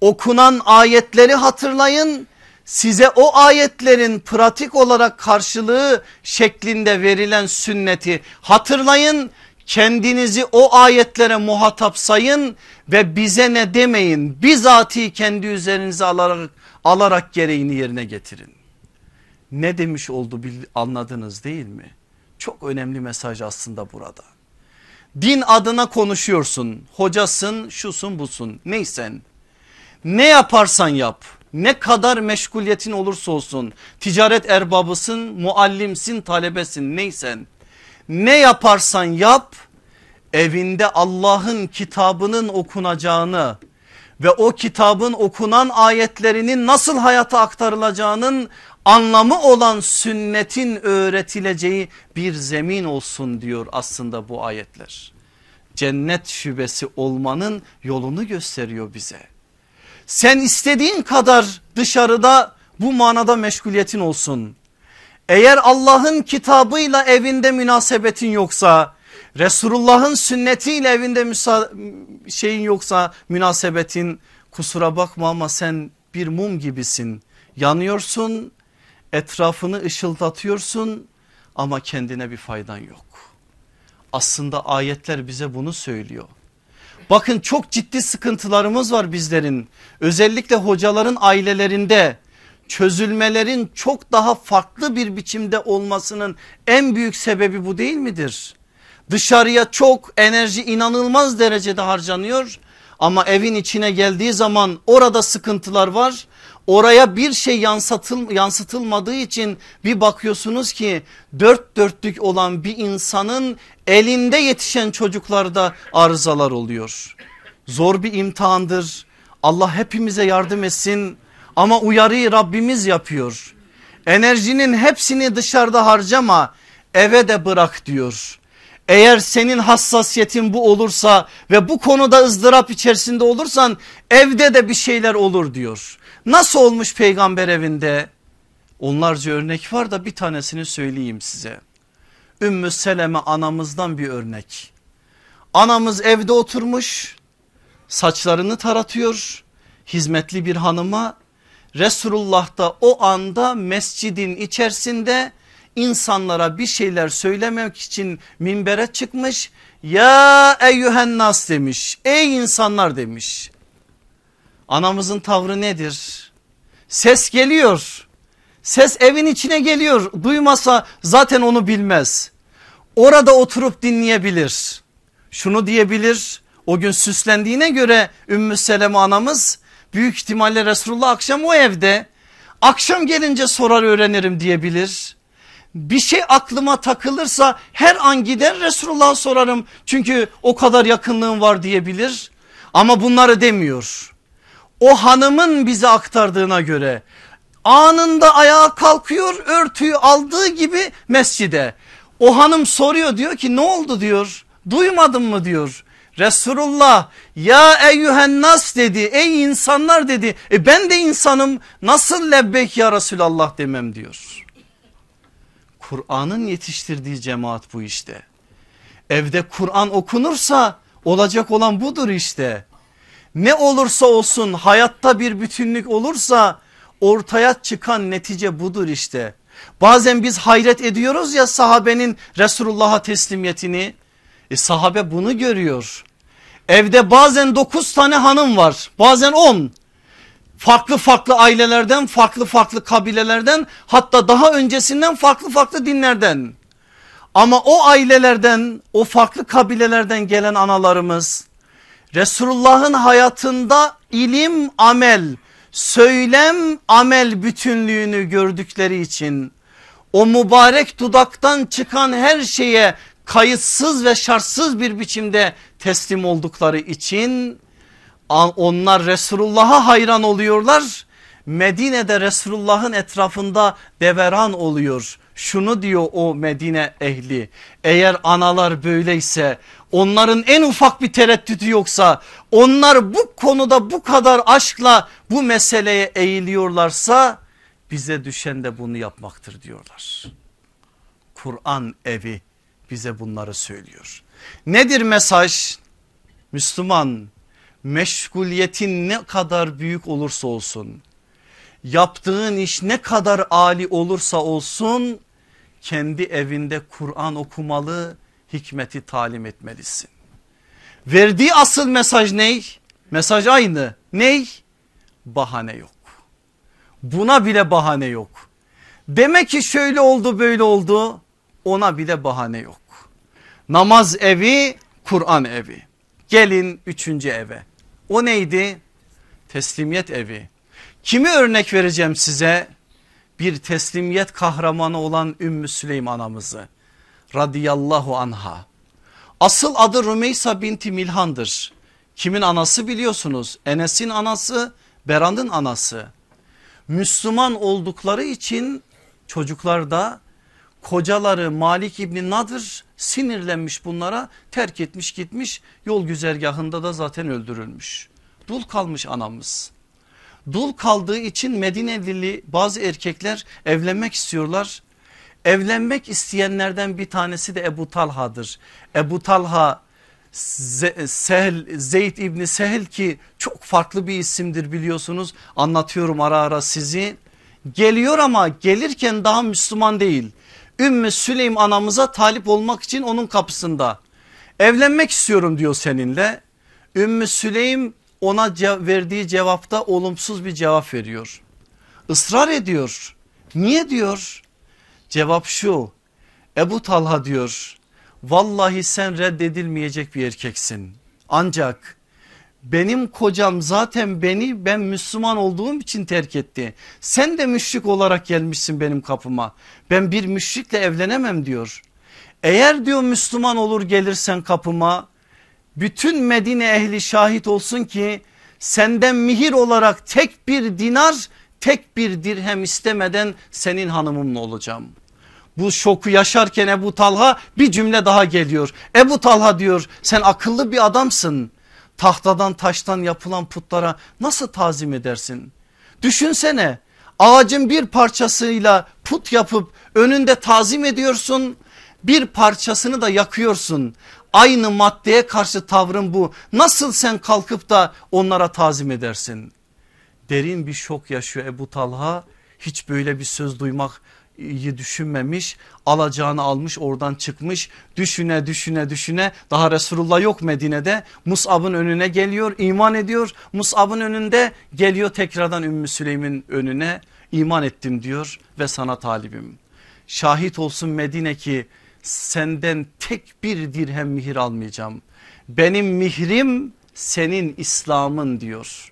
okunan ayetleri hatırlayın size o ayetlerin pratik olarak karşılığı şeklinde verilen sünneti hatırlayın kendinizi o ayetlere muhatap sayın ve bize ne demeyin bizatihi kendi üzerinize alarak, alarak gereğini yerine getirin. Ne demiş oldu anladınız değil mi? Çok önemli mesaj aslında burada. Din adına konuşuyorsun. Hocasın şusun busun. Neysen ne yaparsan yap. Ne kadar meşguliyetin olursa olsun. Ticaret erbabısın muallimsin talebesin. Neysen ne yaparsan yap evinde Allah'ın kitabının okunacağını ve o kitabın okunan ayetlerinin nasıl hayata aktarılacağının anlamı olan sünnetin öğretileceği bir zemin olsun diyor aslında bu ayetler. Cennet şubesi olmanın yolunu gösteriyor bize. Sen istediğin kadar dışarıda bu manada meşguliyetin olsun. Eğer Allah'ın kitabıyla evinde münasebetin yoksa Resulullah'ın sünnetiyle evinde şeyin yoksa münasebetin kusura bakma ama sen bir mum gibisin. Yanıyorsun etrafını ışıldatıyorsun ama kendine bir faydan yok. Aslında ayetler bize bunu söylüyor. Bakın çok ciddi sıkıntılarımız var bizlerin. Özellikle hocaların ailelerinde çözülmelerin çok daha farklı bir biçimde olmasının en büyük sebebi bu değil midir? Dışarıya çok enerji inanılmaz derecede harcanıyor ama evin içine geldiği zaman orada sıkıntılar var. Oraya bir şey yansıtıl, yansıtılmadığı için bir bakıyorsunuz ki dört dörtlük olan bir insanın elinde yetişen çocuklarda arızalar oluyor. Zor bir imtihandır. Allah hepimize yardım etsin ama uyarıyı Rabbimiz yapıyor. Enerjinin hepsini dışarıda harcama eve de bırak diyor. Eğer senin hassasiyetin bu olursa ve bu konuda ızdırap içerisinde olursan evde de bir şeyler olur diyor. Nasıl olmuş peygamber evinde? Onlarca örnek var da bir tanesini söyleyeyim size. Ümmü Seleme anamızdan bir örnek. Anamız evde oturmuş saçlarını taratıyor hizmetli bir hanıma. Resulullah da o anda mescidin içerisinde insanlara bir şeyler söylemek için minbere çıkmış. Ya eyyühen nas demiş ey insanlar demiş. Anamızın tavrı nedir? Ses geliyor. Ses evin içine geliyor. Duymasa zaten onu bilmez. Orada oturup dinleyebilir. Şunu diyebilir. O gün süslendiğine göre Ümmü Seleme anamız büyük ihtimalle Resulullah akşam o evde. Akşam gelince sorar öğrenirim diyebilir. Bir şey aklıma takılırsa her an gider Resulullah'a sorarım. Çünkü o kadar yakınlığım var diyebilir. Ama bunları demiyor. O hanımın bize aktardığına göre anında ayağa kalkıyor örtüyü aldığı gibi mescide. O hanım soruyor diyor ki ne oldu diyor duymadın mı diyor. Resulullah ya eyyühen nas dedi ey insanlar dedi e ben de insanım nasıl lebbek ya Resulallah demem diyor. Kur'an'ın yetiştirdiği cemaat bu işte. Evde Kur'an okunursa olacak olan budur işte. Ne olursa olsun hayatta bir bütünlük olursa ortaya çıkan netice budur işte. Bazen biz hayret ediyoruz ya sahabenin Resulullah'a teslimiyetini. E sahabe bunu görüyor. Evde bazen 9 tane hanım var bazen 10. Farklı farklı ailelerden farklı farklı kabilelerden hatta daha öncesinden farklı farklı dinlerden. Ama o ailelerden o farklı kabilelerden gelen analarımız Resulullah'ın hayatında ilim amel söylem amel bütünlüğünü gördükleri için o mübarek dudaktan çıkan her şeye kayıtsız ve şartsız bir biçimde teslim oldukları için onlar Resulullah'a hayran oluyorlar. Medine'de Resulullah'ın etrafında deveran oluyor. Şunu diyor o Medine ehli eğer analar böyleyse onların en ufak bir tereddütü yoksa onlar bu konuda bu kadar aşkla bu meseleye eğiliyorlarsa bize düşen de bunu yapmaktır diyorlar. Kur'an evi bize bunları söylüyor. Nedir mesaj? Müslüman meşguliyetin ne kadar büyük olursa olsun yaptığın iş ne kadar ali olursa olsun kendi evinde Kur'an okumalı hikmeti talim etmelisin. Verdiği asıl mesaj ney? Mesaj aynı. Ney? Bahane yok. Buna bile bahane yok. Demek ki şöyle oldu böyle oldu ona bile bahane yok. Namaz evi Kur'an evi. Gelin üçüncü eve. O neydi? Teslimiyet evi. Kimi örnek vereceğim size? Bir teslimiyet kahramanı olan Ümmü Süleym anamızı. Radiyallahu anha. Asıl adı Rümeysa binti Milhan'dır. Kimin anası biliyorsunuz? Enes'in anası, Beran'ın anası. Müslüman oldukları için çocuklar da kocaları Malik İbni Nadır sinirlenmiş bunlara terk etmiş gitmiş yol güzergahında da zaten öldürülmüş. Dul kalmış anamız. Dul kaldığı için Medinelili bazı erkekler evlenmek istiyorlar. Evlenmek isteyenlerden bir tanesi de Ebu Talha'dır. Ebu Talha Sehel, Zeyd İbni Sehel ki çok farklı bir isimdir biliyorsunuz. Anlatıyorum ara ara sizi. Geliyor ama gelirken daha Müslüman değil. Ümmü Süleym anamıza talip olmak için onun kapısında. Evlenmek istiyorum diyor seninle. Ümmü Süleym ona verdiği cevapta olumsuz bir cevap veriyor. Israr ediyor. Niye diyor? Cevap şu. Ebu Talha diyor. Vallahi sen reddedilmeyecek bir erkeksin. Ancak benim kocam zaten beni ben Müslüman olduğum için terk etti. Sen de müşrik olarak gelmişsin benim kapıma. Ben bir müşrikle evlenemem diyor. Eğer diyor Müslüman olur gelirsen kapıma bütün Medine ehli şahit olsun ki senden mihir olarak tek bir dinar tek bir dirhem istemeden senin hanımımla olacağım. Bu şoku yaşarken Ebu Talha bir cümle daha geliyor. Ebu Talha diyor sen akıllı bir adamsın. Tahtadan taştan yapılan putlara nasıl tazim edersin? Düşünsene ağacın bir parçasıyla put yapıp önünde tazim ediyorsun. Bir parçasını da yakıyorsun. Aynı maddeye karşı tavrın bu. Nasıl sen kalkıp da onlara tazim edersin? Derin bir şok yaşıyor Ebu Talha. Hiç böyle bir söz duymak düşünmemiş alacağını almış oradan çıkmış. Düşüne düşüne düşüne. Daha Resulullah yok Medine'de. Mus'ab'ın önüne geliyor iman ediyor. Mus'ab'ın önünde geliyor tekrardan Ümmü Süleym'in önüne. İman ettim diyor ve sana talibim. Şahit olsun Medine ki senden tek bir dirhem mihir almayacağım. Benim mihrim senin İslam'ın diyor.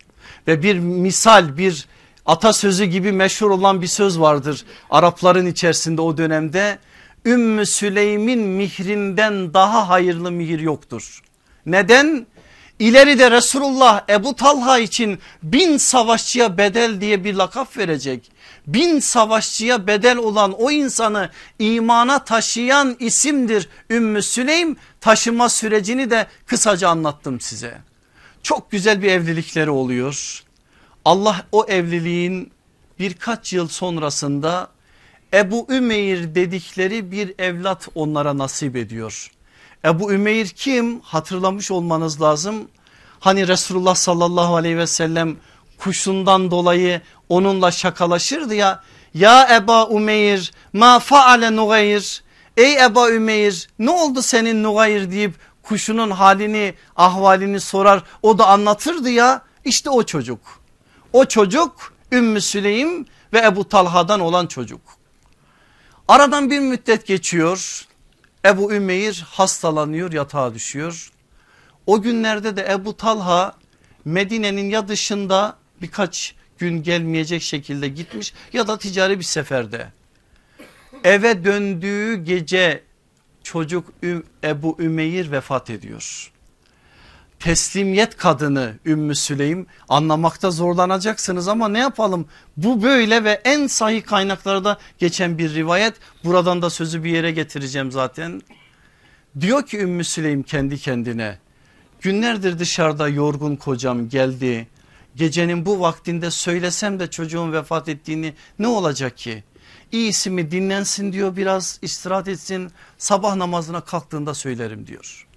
Ve bir misal bir atasözü gibi meşhur olan bir söz vardır Arapların içerisinde o dönemde. Ümmü Süleym'in mihrinden daha hayırlı mihir yoktur. Neden? İleride Resulullah Ebu Talha için bin savaşçıya bedel diye bir lakap verecek. Bin savaşçıya bedel olan o insanı imana taşıyan isimdir Ümmü Süleym. Taşıma sürecini de kısaca anlattım size. Çok güzel bir evlilikleri oluyor. Allah o evliliğin birkaç yıl sonrasında Ebu Ümeyr dedikleri bir evlat onlara nasip ediyor. Ebu Ümeyr kim hatırlamış olmanız lazım. Hani Resulullah sallallahu aleyhi ve sellem kuşundan dolayı onunla şakalaşırdı ya. Ya Eba Ümeyr ma faale Nugayr. Ey Eba Ümeyr ne oldu senin Nugayr deyip kuşunun halini ahvalini sorar o da anlatırdı ya. İşte o çocuk. O çocuk Ümmü Süleym ve Ebu Talha'dan olan çocuk. Aradan bir müddet geçiyor. Ebu Ümeyr hastalanıyor yatağa düşüyor. O günlerde de Ebu Talha Medine'nin ya dışında birkaç gün gelmeyecek şekilde gitmiş ya da ticari bir seferde. Eve döndüğü gece çocuk Ebu Ümeyr vefat ediyor teslimiyet kadını Ümmü Süleym anlamakta zorlanacaksınız ama ne yapalım? Bu böyle ve en sahih kaynaklarda geçen bir rivayet. Buradan da sözü bir yere getireceğim zaten. Diyor ki Ümmü Süleym kendi kendine günlerdir dışarıda yorgun kocam geldi. Gecenin bu vaktinde söylesem de çocuğun vefat ettiğini ne olacak ki? İyisi mi dinlensin diyor biraz istirahat etsin. Sabah namazına kalktığında söylerim diyor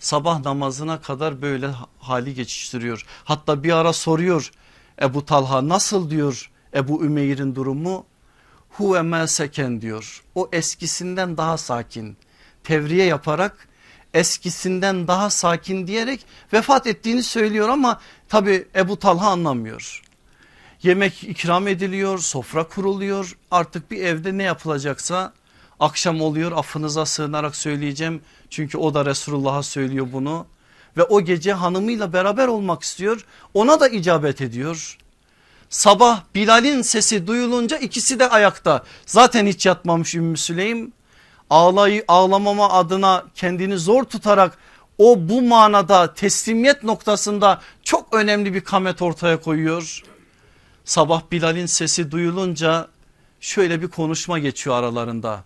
sabah namazına kadar böyle hali geçiştiriyor. Hatta bir ara soruyor Ebu Talha nasıl diyor Ebu Ümeyr'in durumu? Huve meseken diyor o eskisinden daha sakin tevriye yaparak eskisinden daha sakin diyerek vefat ettiğini söylüyor ama tabi Ebu Talha anlamıyor. Yemek ikram ediliyor sofra kuruluyor artık bir evde ne yapılacaksa akşam oluyor affınıza sığınarak söyleyeceğim çünkü o da Resulullah'a söylüyor bunu ve o gece hanımıyla beraber olmak istiyor. Ona da icabet ediyor. Sabah Bilal'in sesi duyulunca ikisi de ayakta. Zaten hiç yatmamış Ümmü Süleym. Ağlayı, ağlamama adına kendini zor tutarak o bu manada teslimiyet noktasında çok önemli bir kamet ortaya koyuyor. Sabah Bilal'in sesi duyulunca şöyle bir konuşma geçiyor aralarında.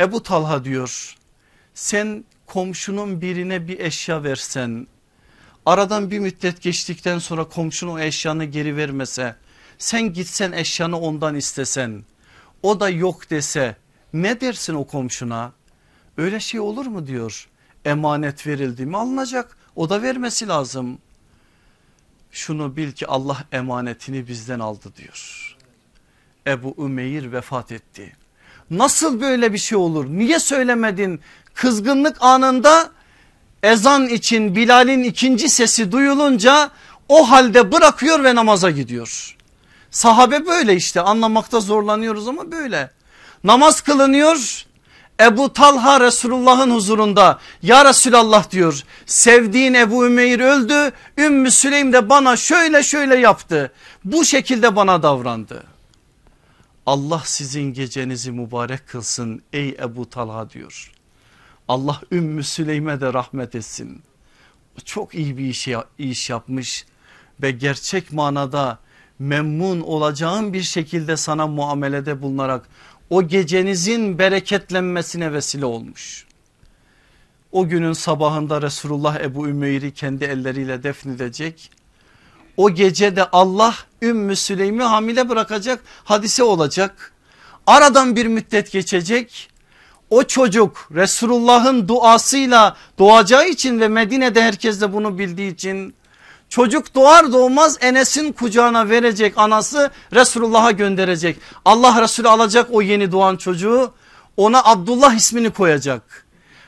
Ebu Talha diyor sen komşunun birine bir eşya versen aradan bir müddet geçtikten sonra komşun o eşyanı geri vermese sen gitsen eşyanı ondan istesen o da yok dese ne dersin o komşuna? Öyle şey olur mu diyor emanet verildi mi alınacak o da vermesi lazım. Şunu bil ki Allah emanetini bizden aldı diyor. Ebu Ümeyr vefat etti nasıl böyle bir şey olur niye söylemedin kızgınlık anında ezan için Bilal'in ikinci sesi duyulunca o halde bırakıyor ve namaza gidiyor. Sahabe böyle işte anlamakta zorlanıyoruz ama böyle. Namaz kılınıyor Ebu Talha Resulullah'ın huzurunda ya Resulallah diyor sevdiğin Ebu Ümeyr öldü Ümmü Süleym de bana şöyle şöyle yaptı bu şekilde bana davrandı. Allah sizin gecenizi mübarek kılsın ey Ebu Talha diyor. Allah Ümmü Süleym'e de rahmet etsin. Çok iyi bir iş, iş yapmış ve gerçek manada memnun olacağın bir şekilde sana muamelede bulunarak o gecenizin bereketlenmesine vesile olmuş. O günün sabahında Resulullah Ebu Ümeyr'i kendi elleriyle defnedecek. O gece de Allah Ümmü Süleym'i hamile bırakacak hadise olacak. Aradan bir müddet geçecek. O çocuk Resulullah'ın duasıyla doğacağı için ve Medine'de herkes de bunu bildiği için Çocuk doğar doğmaz Enes'in kucağına verecek anası Resulullah'a gönderecek. Allah Resulü alacak o yeni doğan çocuğu ona Abdullah ismini koyacak.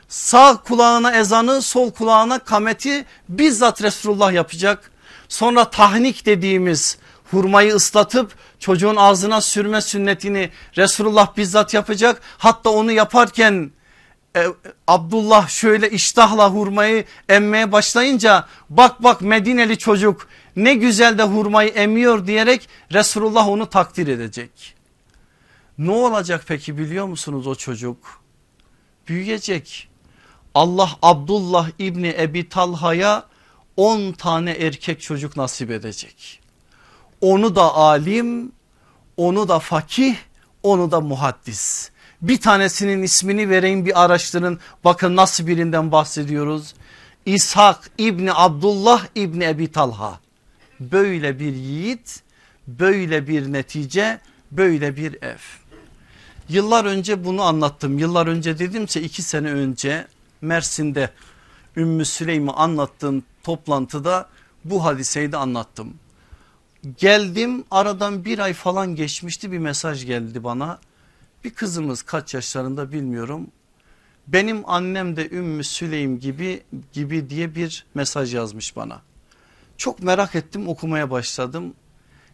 Sağ kulağına ezanı sol kulağına kameti bizzat Resulullah yapacak. Sonra tahnik dediğimiz hurmayı ıslatıp çocuğun ağzına sürme sünnetini Resulullah bizzat yapacak. Hatta onu yaparken e, Abdullah şöyle iştahla hurmayı emmeye başlayınca bak bak Medineli çocuk ne güzel de hurmayı emiyor diyerek Resulullah onu takdir edecek. Ne olacak peki biliyor musunuz o çocuk? Büyüyecek. Allah Abdullah İbni Ebi Talha'ya 10 tane erkek çocuk nasip edecek. Onu da alim, onu da fakih, onu da muhaddis. Bir tanesinin ismini vereyim bir araştırın bakın nasıl birinden bahsediyoruz. İshak İbni Abdullah İbni Ebi Talha böyle bir yiğit böyle bir netice böyle bir ev. Yıllar önce bunu anlattım yıllar önce dedimse iki sene önce Mersin'de Ümmü Süleym'i anlattığım toplantıda bu hadiseyi de anlattım. Geldim aradan bir ay falan geçmişti bir mesaj geldi bana bir kızımız kaç yaşlarında bilmiyorum. Benim annem de Ümmü Süleym gibi gibi diye bir mesaj yazmış bana. Çok merak ettim okumaya başladım.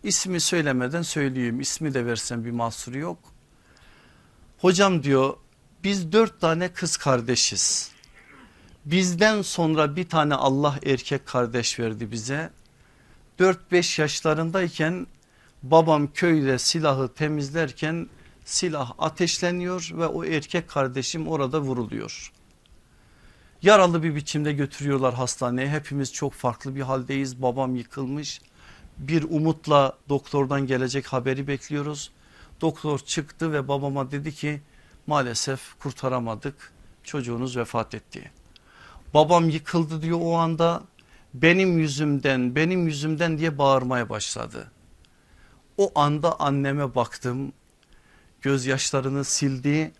İsmi söylemeden söyleyeyim ismi de versem bir mahsuru yok. Hocam diyor biz dört tane kız kardeşiz. Bizden sonra bir tane Allah erkek kardeş verdi bize. 4-5 yaşlarındayken babam köyde silahı temizlerken silah ateşleniyor ve o erkek kardeşim orada vuruluyor. Yaralı bir biçimde götürüyorlar hastaneye hepimiz çok farklı bir haldeyiz babam yıkılmış bir umutla doktordan gelecek haberi bekliyoruz. Doktor çıktı ve babama dedi ki maalesef kurtaramadık çocuğunuz vefat etti. Babam yıkıldı diyor o anda benim yüzümden benim yüzümden diye bağırmaya başladı. O anda anneme baktım gözyaşlarını sildi.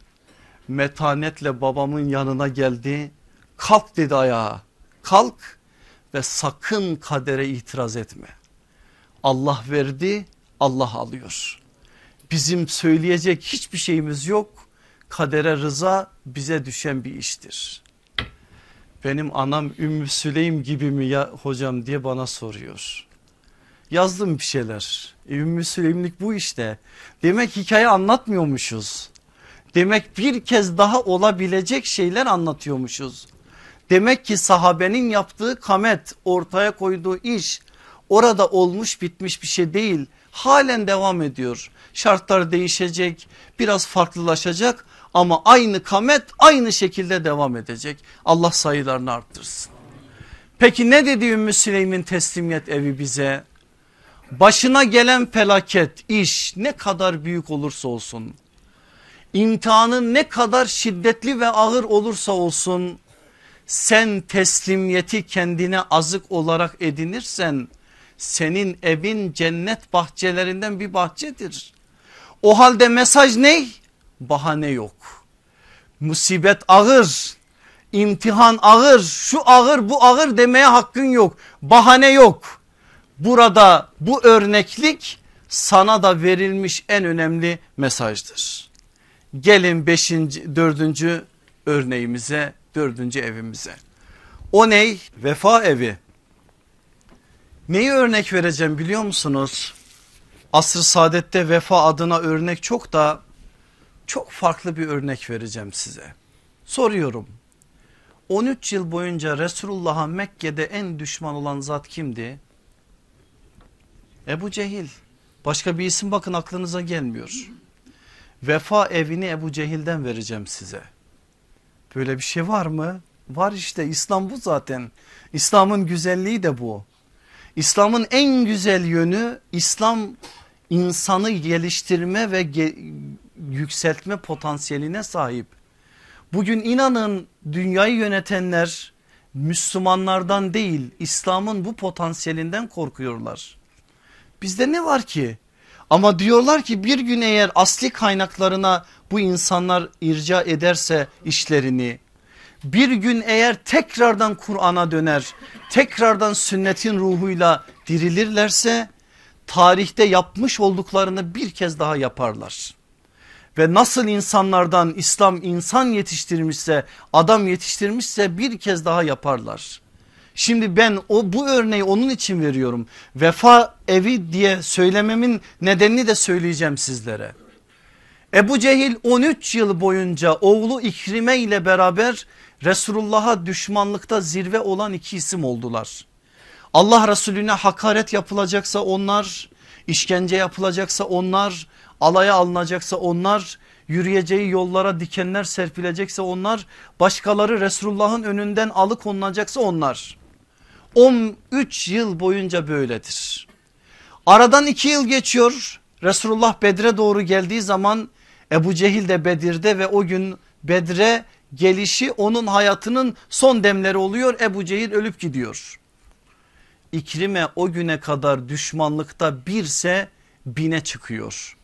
Metanetle babamın yanına geldi. Kalk dedi ayağa kalk ve sakın kadere itiraz etme. Allah verdi Allah alıyor. Bizim söyleyecek hiçbir şeyimiz yok. Kadere rıza bize düşen bir iştir. Benim anam Ümmü Süleym gibi mi ya hocam diye bana soruyor yazdım bir şeyler. E, Ümmü Süleymlik bu işte. Demek hikaye anlatmıyormuşuz. Demek bir kez daha olabilecek şeyler anlatıyormuşuz. Demek ki sahabenin yaptığı kamet ortaya koyduğu iş orada olmuş bitmiş bir şey değil. Halen devam ediyor. Şartlar değişecek biraz farklılaşacak ama aynı kamet aynı şekilde devam edecek. Allah sayılarını arttırsın. Peki ne dedi Ümmü Süleym'in teslimiyet evi bize? başına gelen felaket iş ne kadar büyük olursa olsun imtihanın ne kadar şiddetli ve ağır olursa olsun sen teslimiyeti kendine azık olarak edinirsen senin evin cennet bahçelerinden bir bahçedir. O halde mesaj ne? Bahane yok. Musibet ağır, imtihan ağır, şu ağır bu ağır demeye hakkın yok. Bahane yok burada bu örneklik sana da verilmiş en önemli mesajdır. Gelin beşinci, dördüncü örneğimize, dördüncü evimize. O ney? Vefa evi. Neyi örnek vereceğim biliyor musunuz? Asr-ı saadette vefa adına örnek çok da Çok farklı bir örnek vereceğim size. Soruyorum 13 yıl boyunca Resulullah'a Mekke'de en düşman olan zat kimdi? Ebu Cehil. Başka bir isim bakın aklınıza gelmiyor. Vefa evini Ebu Cehil'den vereceğim size. Böyle bir şey var mı? Var işte İslam bu zaten. İslam'ın güzelliği de bu. İslam'ın en güzel yönü İslam insanı geliştirme ve ge yükseltme potansiyeline sahip. Bugün inanın dünyayı yönetenler Müslümanlardan değil İslam'ın bu potansiyelinden korkuyorlar. Bizde ne var ki? Ama diyorlar ki bir gün eğer asli kaynaklarına bu insanlar irca ederse işlerini bir gün eğer tekrardan Kur'an'a döner tekrardan sünnetin ruhuyla dirilirlerse tarihte yapmış olduklarını bir kez daha yaparlar. Ve nasıl insanlardan İslam insan yetiştirmişse adam yetiştirmişse bir kez daha yaparlar. Şimdi ben o bu örneği onun için veriyorum. Vefa evi diye söylememin nedenini de söyleyeceğim sizlere. Ebu Cehil 13 yıl boyunca oğlu İkrime ile beraber Resulullah'a düşmanlıkta zirve olan iki isim oldular. Allah Resulüne hakaret yapılacaksa onlar, işkence yapılacaksa onlar, alaya alınacaksa onlar, yürüyeceği yollara dikenler serpilecekse onlar, başkaları Resulullah'ın önünden alıkonulacaksa onlar. 13 yıl boyunca böyledir. Aradan iki yıl geçiyor. Resulullah Bedre doğru geldiği zaman Ebu Cehil de Bedir'de ve o gün Bedre gelişi onun hayatının son demleri oluyor. Ebu Cehil ölüp gidiyor. İkrime o güne kadar düşmanlıkta birse bine çıkıyor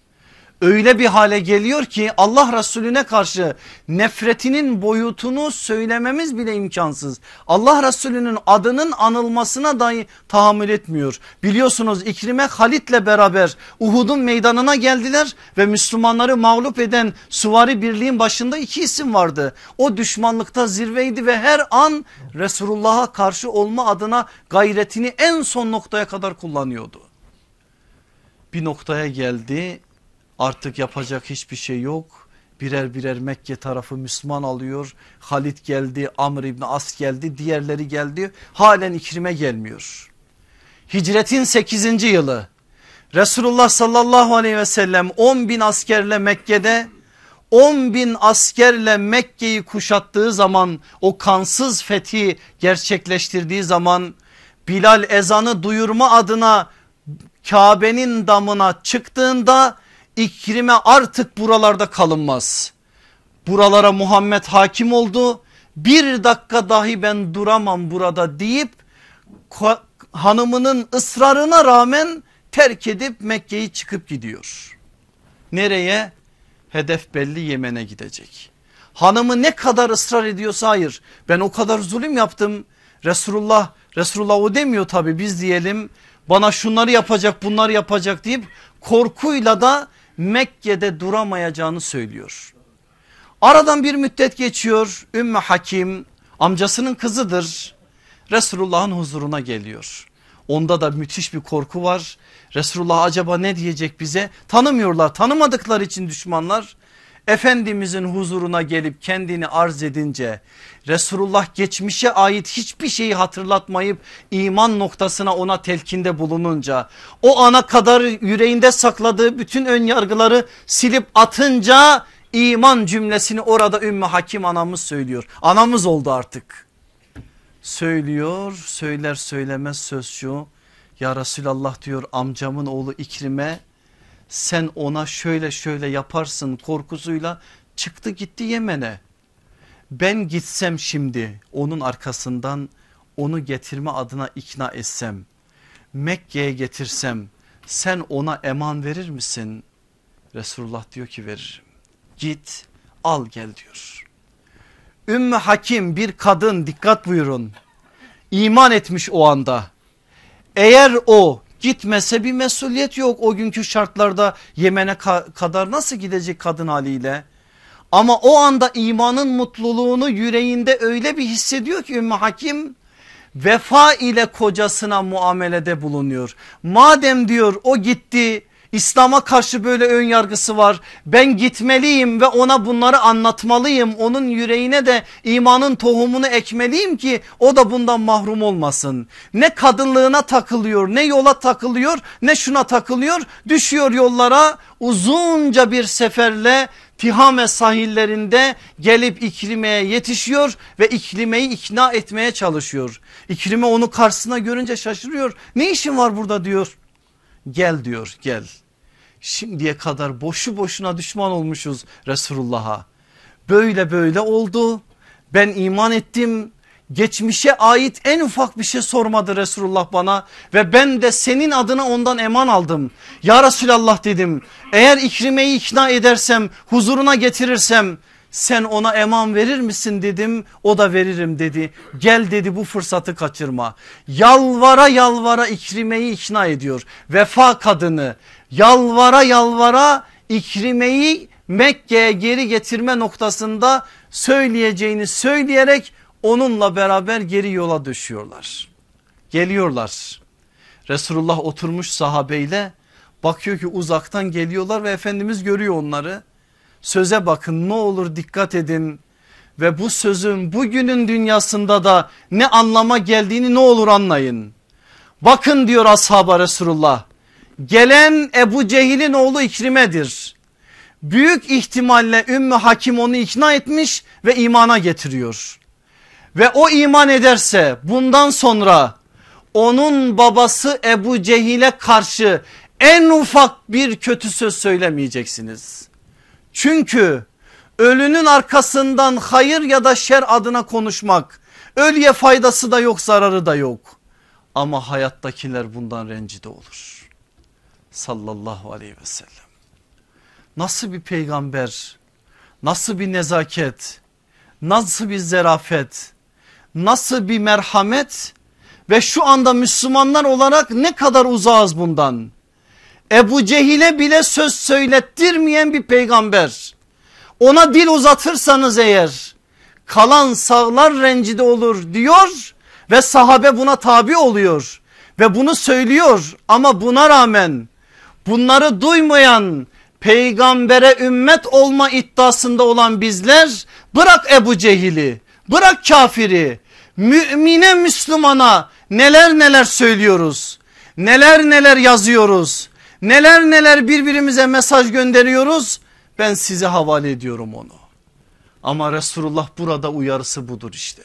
öyle bir hale geliyor ki Allah Resulüne karşı nefretinin boyutunu söylememiz bile imkansız. Allah Resulünün adının anılmasına dahi tahammül etmiyor. Biliyorsunuz İkrime Halit'le beraber Uhud'un meydanına geldiler ve Müslümanları mağlup eden suvari birliğin başında iki isim vardı. O düşmanlıkta zirveydi ve her an Resulullah'a karşı olma adına gayretini en son noktaya kadar kullanıyordu. Bir noktaya geldi Artık yapacak hiçbir şey yok. Birer birer Mekke tarafı Müslüman alıyor. Halit geldi, Amr İbni As geldi, diğerleri geldi. Halen İkrim'e gelmiyor. Hicretin 8. yılı Resulullah sallallahu aleyhi ve sellem 10 bin askerle Mekke'de 10 bin askerle Mekke'yi kuşattığı zaman o kansız fethi gerçekleştirdiği zaman Bilal ezanı duyurma adına Kabe'nin damına çıktığında İkrime artık buralarda kalınmaz. Buralara Muhammed hakim oldu. Bir dakika dahi ben duramam burada deyip hanımının ısrarına rağmen terk edip Mekke'yi çıkıp gidiyor. Nereye? Hedef belli Yemen'e gidecek. Hanımı ne kadar ısrar ediyorsa hayır ben o kadar zulüm yaptım. Resulullah Resulullah o demiyor tabi biz diyelim bana şunları yapacak bunları yapacak deyip korkuyla da Mekke'de duramayacağını söylüyor. Aradan bir müddet geçiyor Ümmü Hakim amcasının kızıdır. Resulullah'ın huzuruna geliyor. Onda da müthiş bir korku var. Resulullah acaba ne diyecek bize? Tanımıyorlar tanımadıkları için düşmanlar. Efendimizin huzuruna gelip kendini arz edince Resulullah geçmişe ait hiçbir şeyi hatırlatmayıp iman noktasına ona telkinde bulununca o ana kadar yüreğinde sakladığı bütün ön yargıları silip atınca iman cümlesini orada Ümmü Hakim anamız söylüyor. Anamız oldu artık. Söylüyor söyler söylemez söz şu ya Resulallah diyor amcamın oğlu İkrim'e sen ona şöyle şöyle yaparsın korkusuyla çıktı gitti Yemen'e. Ben gitsem şimdi onun arkasından onu getirme adına ikna etsem Mekke'ye getirsem sen ona eman verir misin? Resulullah diyor ki veririm. Git al gel diyor. Ümmü Hakim bir kadın dikkat buyurun. İman etmiş o anda. Eğer o Gitmese bir mesuliyet yok o günkü şartlarda Yemen'e ka kadar nasıl gidecek kadın haliyle? Ama o anda imanın mutluluğunu yüreğinde öyle bir hissediyor ki Ümmü Hakim vefa ile kocasına muamelede bulunuyor. Madem diyor o gitti İslam'a karşı böyle ön yargısı var. Ben gitmeliyim ve ona bunları anlatmalıyım. Onun yüreğine de imanın tohumunu ekmeliyim ki o da bundan mahrum olmasın. Ne kadınlığına takılıyor ne yola takılıyor ne şuna takılıyor. Düşüyor yollara uzunca bir seferle Tihame sahillerinde gelip İkrime'ye yetişiyor ve İkrime'yi ikna etmeye çalışıyor. İkrime onu karşısına görünce şaşırıyor. Ne işin var burada diyor. Gel diyor gel. Şimdiye kadar boşu boşuna düşman olmuşuz Resulullah'a. Böyle böyle oldu. Ben iman ettim. Geçmişe ait en ufak bir şey sormadı Resulullah bana ve ben de senin adına ondan eman aldım. Ya Resulallah dedim eğer İkrime'yi ikna edersem huzuruna getirirsem sen ona eman verir misin dedim o da veririm dedi. Gel dedi bu fırsatı kaçırma. Yalvara yalvara İkrime'yi ikna ediyor. Vefa kadını yalvara yalvara İkrime'yi Mekke'ye geri getirme noktasında söyleyeceğini söyleyerek onunla beraber geri yola düşüyorlar. Geliyorlar. Resulullah oturmuş sahabeyle bakıyor ki uzaktan geliyorlar ve Efendimiz görüyor onları. Söze bakın ne olur dikkat edin ve bu sözün bugünün dünyasında da ne anlama geldiğini ne olur anlayın. Bakın diyor ashaba Resulullah gelen Ebu Cehil'in oğlu İkrime'dir. Büyük ihtimalle Ümmü Hakim onu ikna etmiş ve imana getiriyor. Ve o iman ederse bundan sonra onun babası Ebu Cehil'e karşı en ufak bir kötü söz söylemeyeceksiniz. Çünkü ölünün arkasından hayır ya da şer adına konuşmak ölüye faydası da yok zararı da yok. Ama hayattakiler bundan rencide olur. Sallallahu aleyhi ve sellem. Nasıl bir peygamber, nasıl bir nezaket, nasıl bir zerafet, nasıl bir merhamet ve şu anda Müslümanlar olarak ne kadar uzağız bundan. Ebu Cehil'e bile söz söylettirmeyen bir peygamber. Ona dil uzatırsanız eğer kalan sağlar rencide olur diyor ve sahabe buna tabi oluyor ve bunu söylüyor ama buna rağmen bunları duymayan peygambere ümmet olma iddiasında olan bizler bırak Ebu Cehil'i bırak kafiri mümine Müslümana neler neler söylüyoruz neler neler yazıyoruz neler neler birbirimize mesaj gönderiyoruz ben size havale ediyorum onu. Ama Resulullah burada uyarısı budur işte.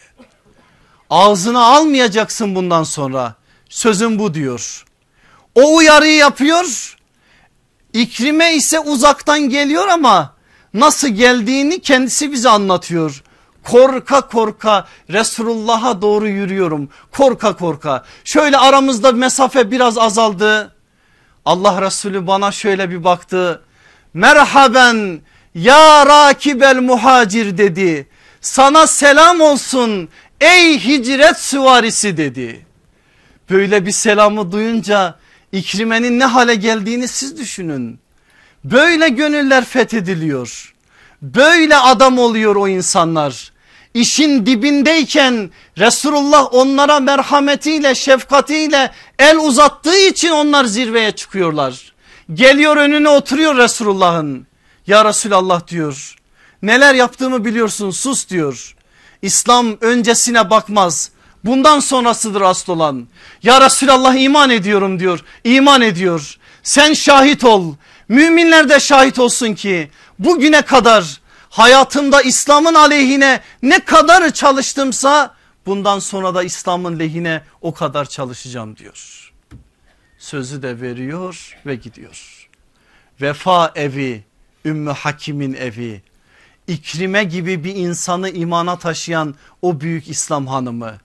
Ağzına almayacaksın bundan sonra. Sözüm bu diyor. O uyarıyı yapıyor. İkrime ise uzaktan geliyor ama nasıl geldiğini kendisi bize anlatıyor. Korka korka Resulullah'a doğru yürüyorum. Korka korka. Şöyle aramızda mesafe biraz azaldı. Allah Resulü bana şöyle bir baktı merhaben ya rakibel muhacir dedi sana selam olsun ey hicret süvarisi dedi. Böyle bir selamı duyunca İkrime'nin ne hale geldiğini siz düşünün. Böyle gönüller fethediliyor. Böyle adam oluyor o insanlar. İşin dibindeyken Resulullah onlara merhametiyle şefkatiyle el uzattığı için onlar zirveye çıkıyorlar. Geliyor önüne oturuyor Resulullah'ın. Ya Resulallah diyor. Neler yaptığımı biliyorsun sus diyor. İslam öncesine bakmaz Bundan sonrasıdır asıl olan. Ya Resulallah iman ediyorum diyor. İman ediyor. Sen şahit ol. Müminler de şahit olsun ki bugüne kadar hayatımda İslam'ın aleyhine ne kadar çalıştımsa bundan sonra da İslam'ın lehine o kadar çalışacağım diyor. Sözü de veriyor ve gidiyor. Vefa evi, Ümmü Hakim'in evi, İkrime gibi bir insanı imana taşıyan o büyük İslam hanımı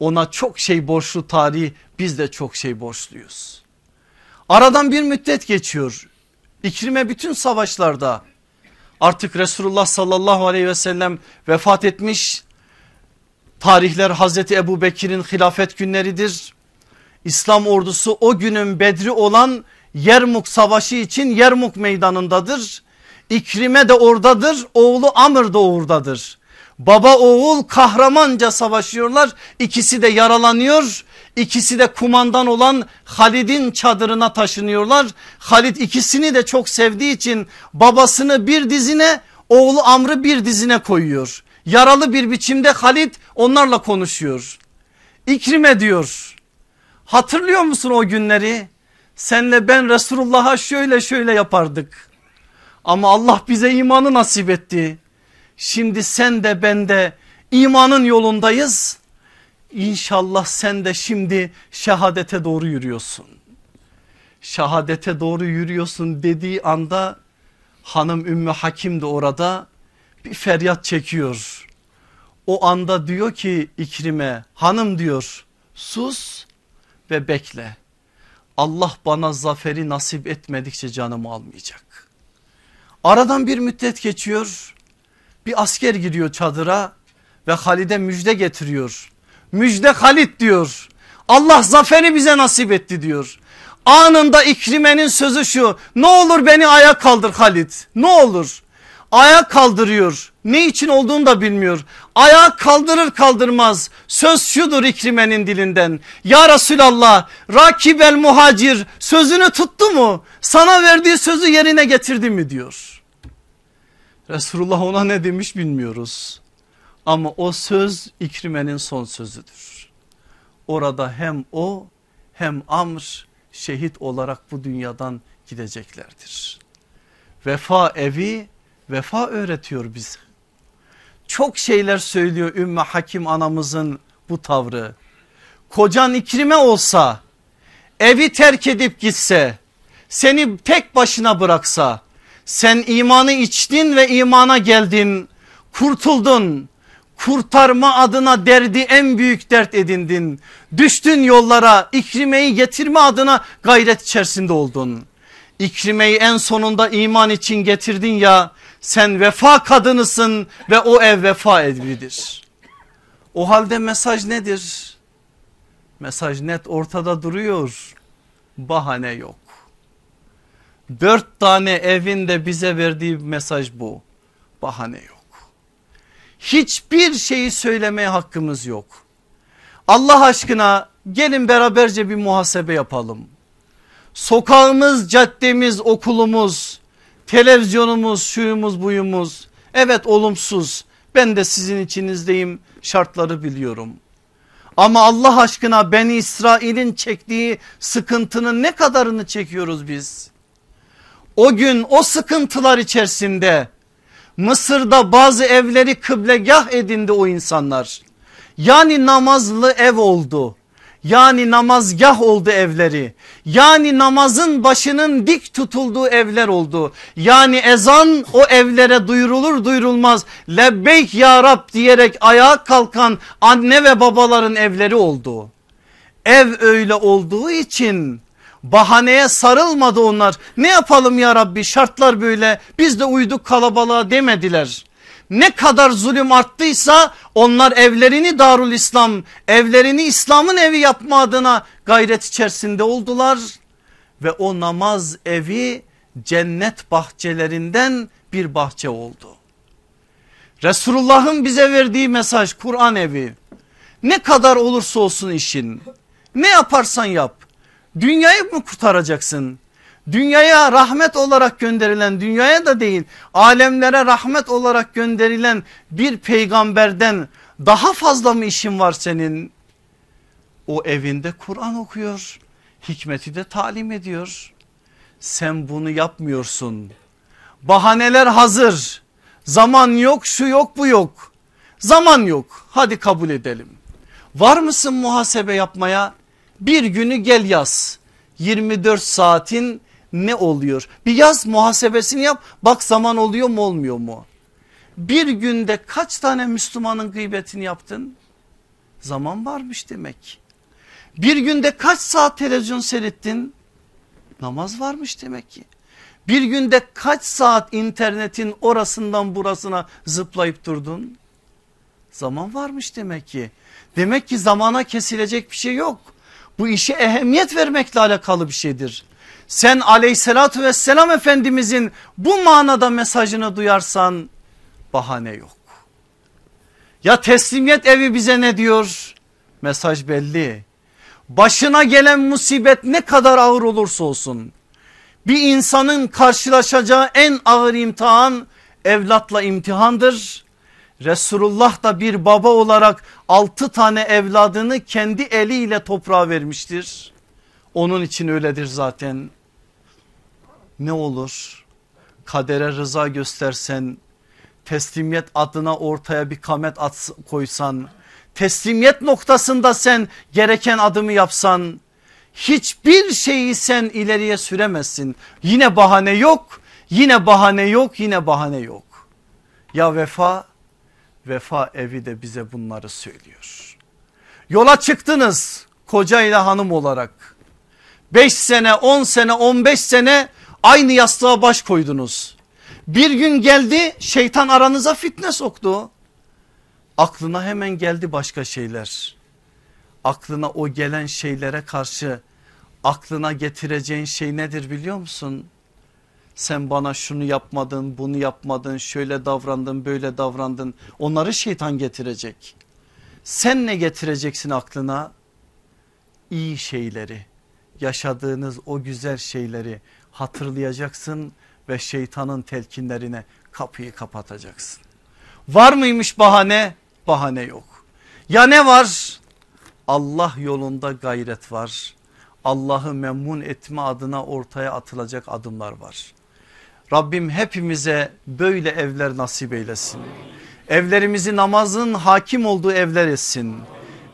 ona çok şey borçlu tarih biz de çok şey borçluyuz. Aradan bir müddet geçiyor. İkrime bütün savaşlarda artık Resulullah sallallahu aleyhi ve sellem vefat etmiş. Tarihler Hazreti Ebu Bekir'in hilafet günleridir. İslam ordusu o günün bedri olan Yermuk savaşı için Yermuk meydanındadır. İkrime de oradadır oğlu Amr da oradadır. Baba oğul kahramanca savaşıyorlar. İkisi de yaralanıyor. İkisi de kumandan olan Halid'in çadırına taşınıyorlar. Halid ikisini de çok sevdiği için babasını bir dizine oğlu Amr'ı bir dizine koyuyor. Yaralı bir biçimde Halid onlarla konuşuyor. İkrime diyor hatırlıyor musun o günleri? Senle ben Resulullah'a şöyle şöyle yapardık. Ama Allah bize imanı nasip etti. Şimdi sen de ben de imanın yolundayız. İnşallah sen de şimdi şehadete doğru yürüyorsun. Şehadete doğru yürüyorsun dediği anda hanım Ümmü Hakim de orada bir feryat çekiyor. O anda diyor ki İkrim'e hanım diyor sus ve bekle. Allah bana zaferi nasip etmedikçe canımı almayacak. Aradan bir müddet geçiyor. Bir asker giriyor çadıra ve Halid'e müjde getiriyor. Müjde Halid diyor. Allah zaferi bize nasip etti diyor. Anında İkrime'nin sözü şu ne olur beni ayağa kaldır Halid ne olur. Ayağa kaldırıyor ne için olduğunu da bilmiyor. Ayağa kaldırır kaldırmaz söz şudur İkrime'nin dilinden. Ya Resulallah rakibel muhacir sözünü tuttu mu? Sana verdiği sözü yerine getirdi mi diyor. Resulullah ona ne demiş bilmiyoruz. Ama o söz İkrime'nin son sözüdür. Orada hem o hem Amr şehit olarak bu dünyadan gideceklerdir. Vefa evi vefa öğretiyor bize. Çok şeyler söylüyor Ümmü Hakim anamızın bu tavrı. Kocan ikrime olsa evi terk edip gitse seni tek başına bıraksa sen imanı içtin ve imana geldin kurtuldun kurtarma adına derdi en büyük dert edindin. Düştün yollara İkrime'yi getirme adına gayret içerisinde oldun. İkrime'yi en sonunda iman için getirdin ya sen vefa kadınısın ve o ev vefa evidir. O halde mesaj nedir? Mesaj net ortada duruyor. Bahane yok. Dört tane evinde bize verdiği mesaj bu. Bahane yok. Hiçbir şeyi söylemeye hakkımız yok. Allah aşkına gelin beraberce bir muhasebe yapalım. Sokağımız, caddemiz, okulumuz, televizyonumuz, şuyumuz, buyumuz evet olumsuz. Ben de sizin içinizdeyim şartları biliyorum. Ama Allah aşkına Beni İsrail'in çektiği sıkıntının ne kadarını çekiyoruz biz? O gün o sıkıntılar içerisinde Mısır'da bazı evleri kıblegah edindi o insanlar. Yani namazlı ev oldu. Yani namazgah oldu evleri. Yani namazın başının dik tutulduğu evler oldu. Yani ezan o evlere duyurulur duyurulmaz lebbeyk ya Rab diyerek ayağa kalkan anne ve babaların evleri oldu. Ev öyle olduğu için Bahaneye sarılmadı onlar. Ne yapalım ya Rabbi şartlar böyle biz de uyduk kalabalığa demediler. Ne kadar zulüm arttıysa onlar evlerini Darul İslam, evlerini İslam'ın evi yapma adına gayret içerisinde oldular. Ve o namaz evi cennet bahçelerinden bir bahçe oldu. Resulullah'ın bize verdiği mesaj Kur'an evi. Ne kadar olursa olsun işin ne yaparsan yap Dünyayı mı kurtaracaksın? Dünyaya rahmet olarak gönderilen dünyaya da değil alemlere rahmet olarak gönderilen bir peygamberden daha fazla mı işin var senin? O evinde Kur'an okuyor hikmeti de talim ediyor. Sen bunu yapmıyorsun. Bahaneler hazır. Zaman yok şu yok bu yok. Zaman yok hadi kabul edelim. Var mısın muhasebe yapmaya? Bir günü gel yaz. 24 saatin ne oluyor? Bir yaz muhasebesini yap. Bak zaman oluyor mu olmuyor mu? Bir günde kaç tane Müslümanın gıybetini yaptın? Zaman varmış demek. Bir günde kaç saat televizyon seyrettin? Namaz varmış demek ki. Bir günde kaç saat internetin orasından burasına zıplayıp durdun? Zaman varmış demek ki. Demek ki zamana kesilecek bir şey yok bu işe ehemmiyet vermekle alakalı bir şeydir. Sen aleyhissalatü vesselam efendimizin bu manada mesajını duyarsan bahane yok. Ya teslimiyet evi bize ne diyor? Mesaj belli. Başına gelen musibet ne kadar ağır olursa olsun bir insanın karşılaşacağı en ağır imtihan evlatla imtihandır. Resulullah da bir baba olarak altı tane evladını kendi eliyle toprağa vermiştir. Onun için öyledir zaten. Ne olur kadere rıza göstersen teslimiyet adına ortaya bir kamet at koysan teslimiyet noktasında sen gereken adımı yapsan hiçbir şeyi sen ileriye süremezsin. Yine bahane yok yine bahane yok yine bahane yok. Ya vefa vefa evi de bize bunları söylüyor. Yola çıktınız koca ile hanım olarak 5 sene 10 sene 15 sene aynı yastığa baş koydunuz. Bir gün geldi şeytan aranıza fitne soktu. Aklına hemen geldi başka şeyler. Aklına o gelen şeylere karşı aklına getireceğin şey nedir biliyor musun? Sen bana şunu yapmadın bunu yapmadın şöyle davrandın böyle davrandın onları şeytan getirecek. Sen ne getireceksin aklına? İyi şeyleri yaşadığınız o güzel şeyleri hatırlayacaksın ve şeytanın telkinlerine kapıyı kapatacaksın. Var mıymış bahane? Bahane yok. Ya ne var? Allah yolunda gayret var. Allah'ı memnun etme adına ortaya atılacak adımlar var. Rabbim hepimize böyle evler nasip eylesin. Evlerimizi namazın hakim olduğu evler etsin.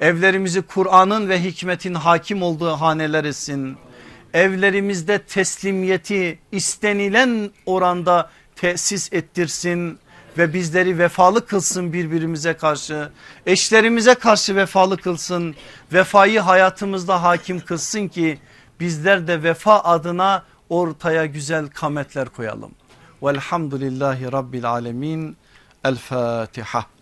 Evlerimizi Kur'an'ın ve hikmetin hakim olduğu haneler etsin. Evlerimizde teslimiyeti istenilen oranda tesis ettirsin ve bizleri vefalı kılsın birbirimize karşı. Eşlerimize karşı vefalı kılsın. Vefayı hayatımızda hakim kılsın ki bizler de vefa adına ortaya güzel kametler koyalım. Velhamdülillahi Rabbil Alemin. El Fatiha.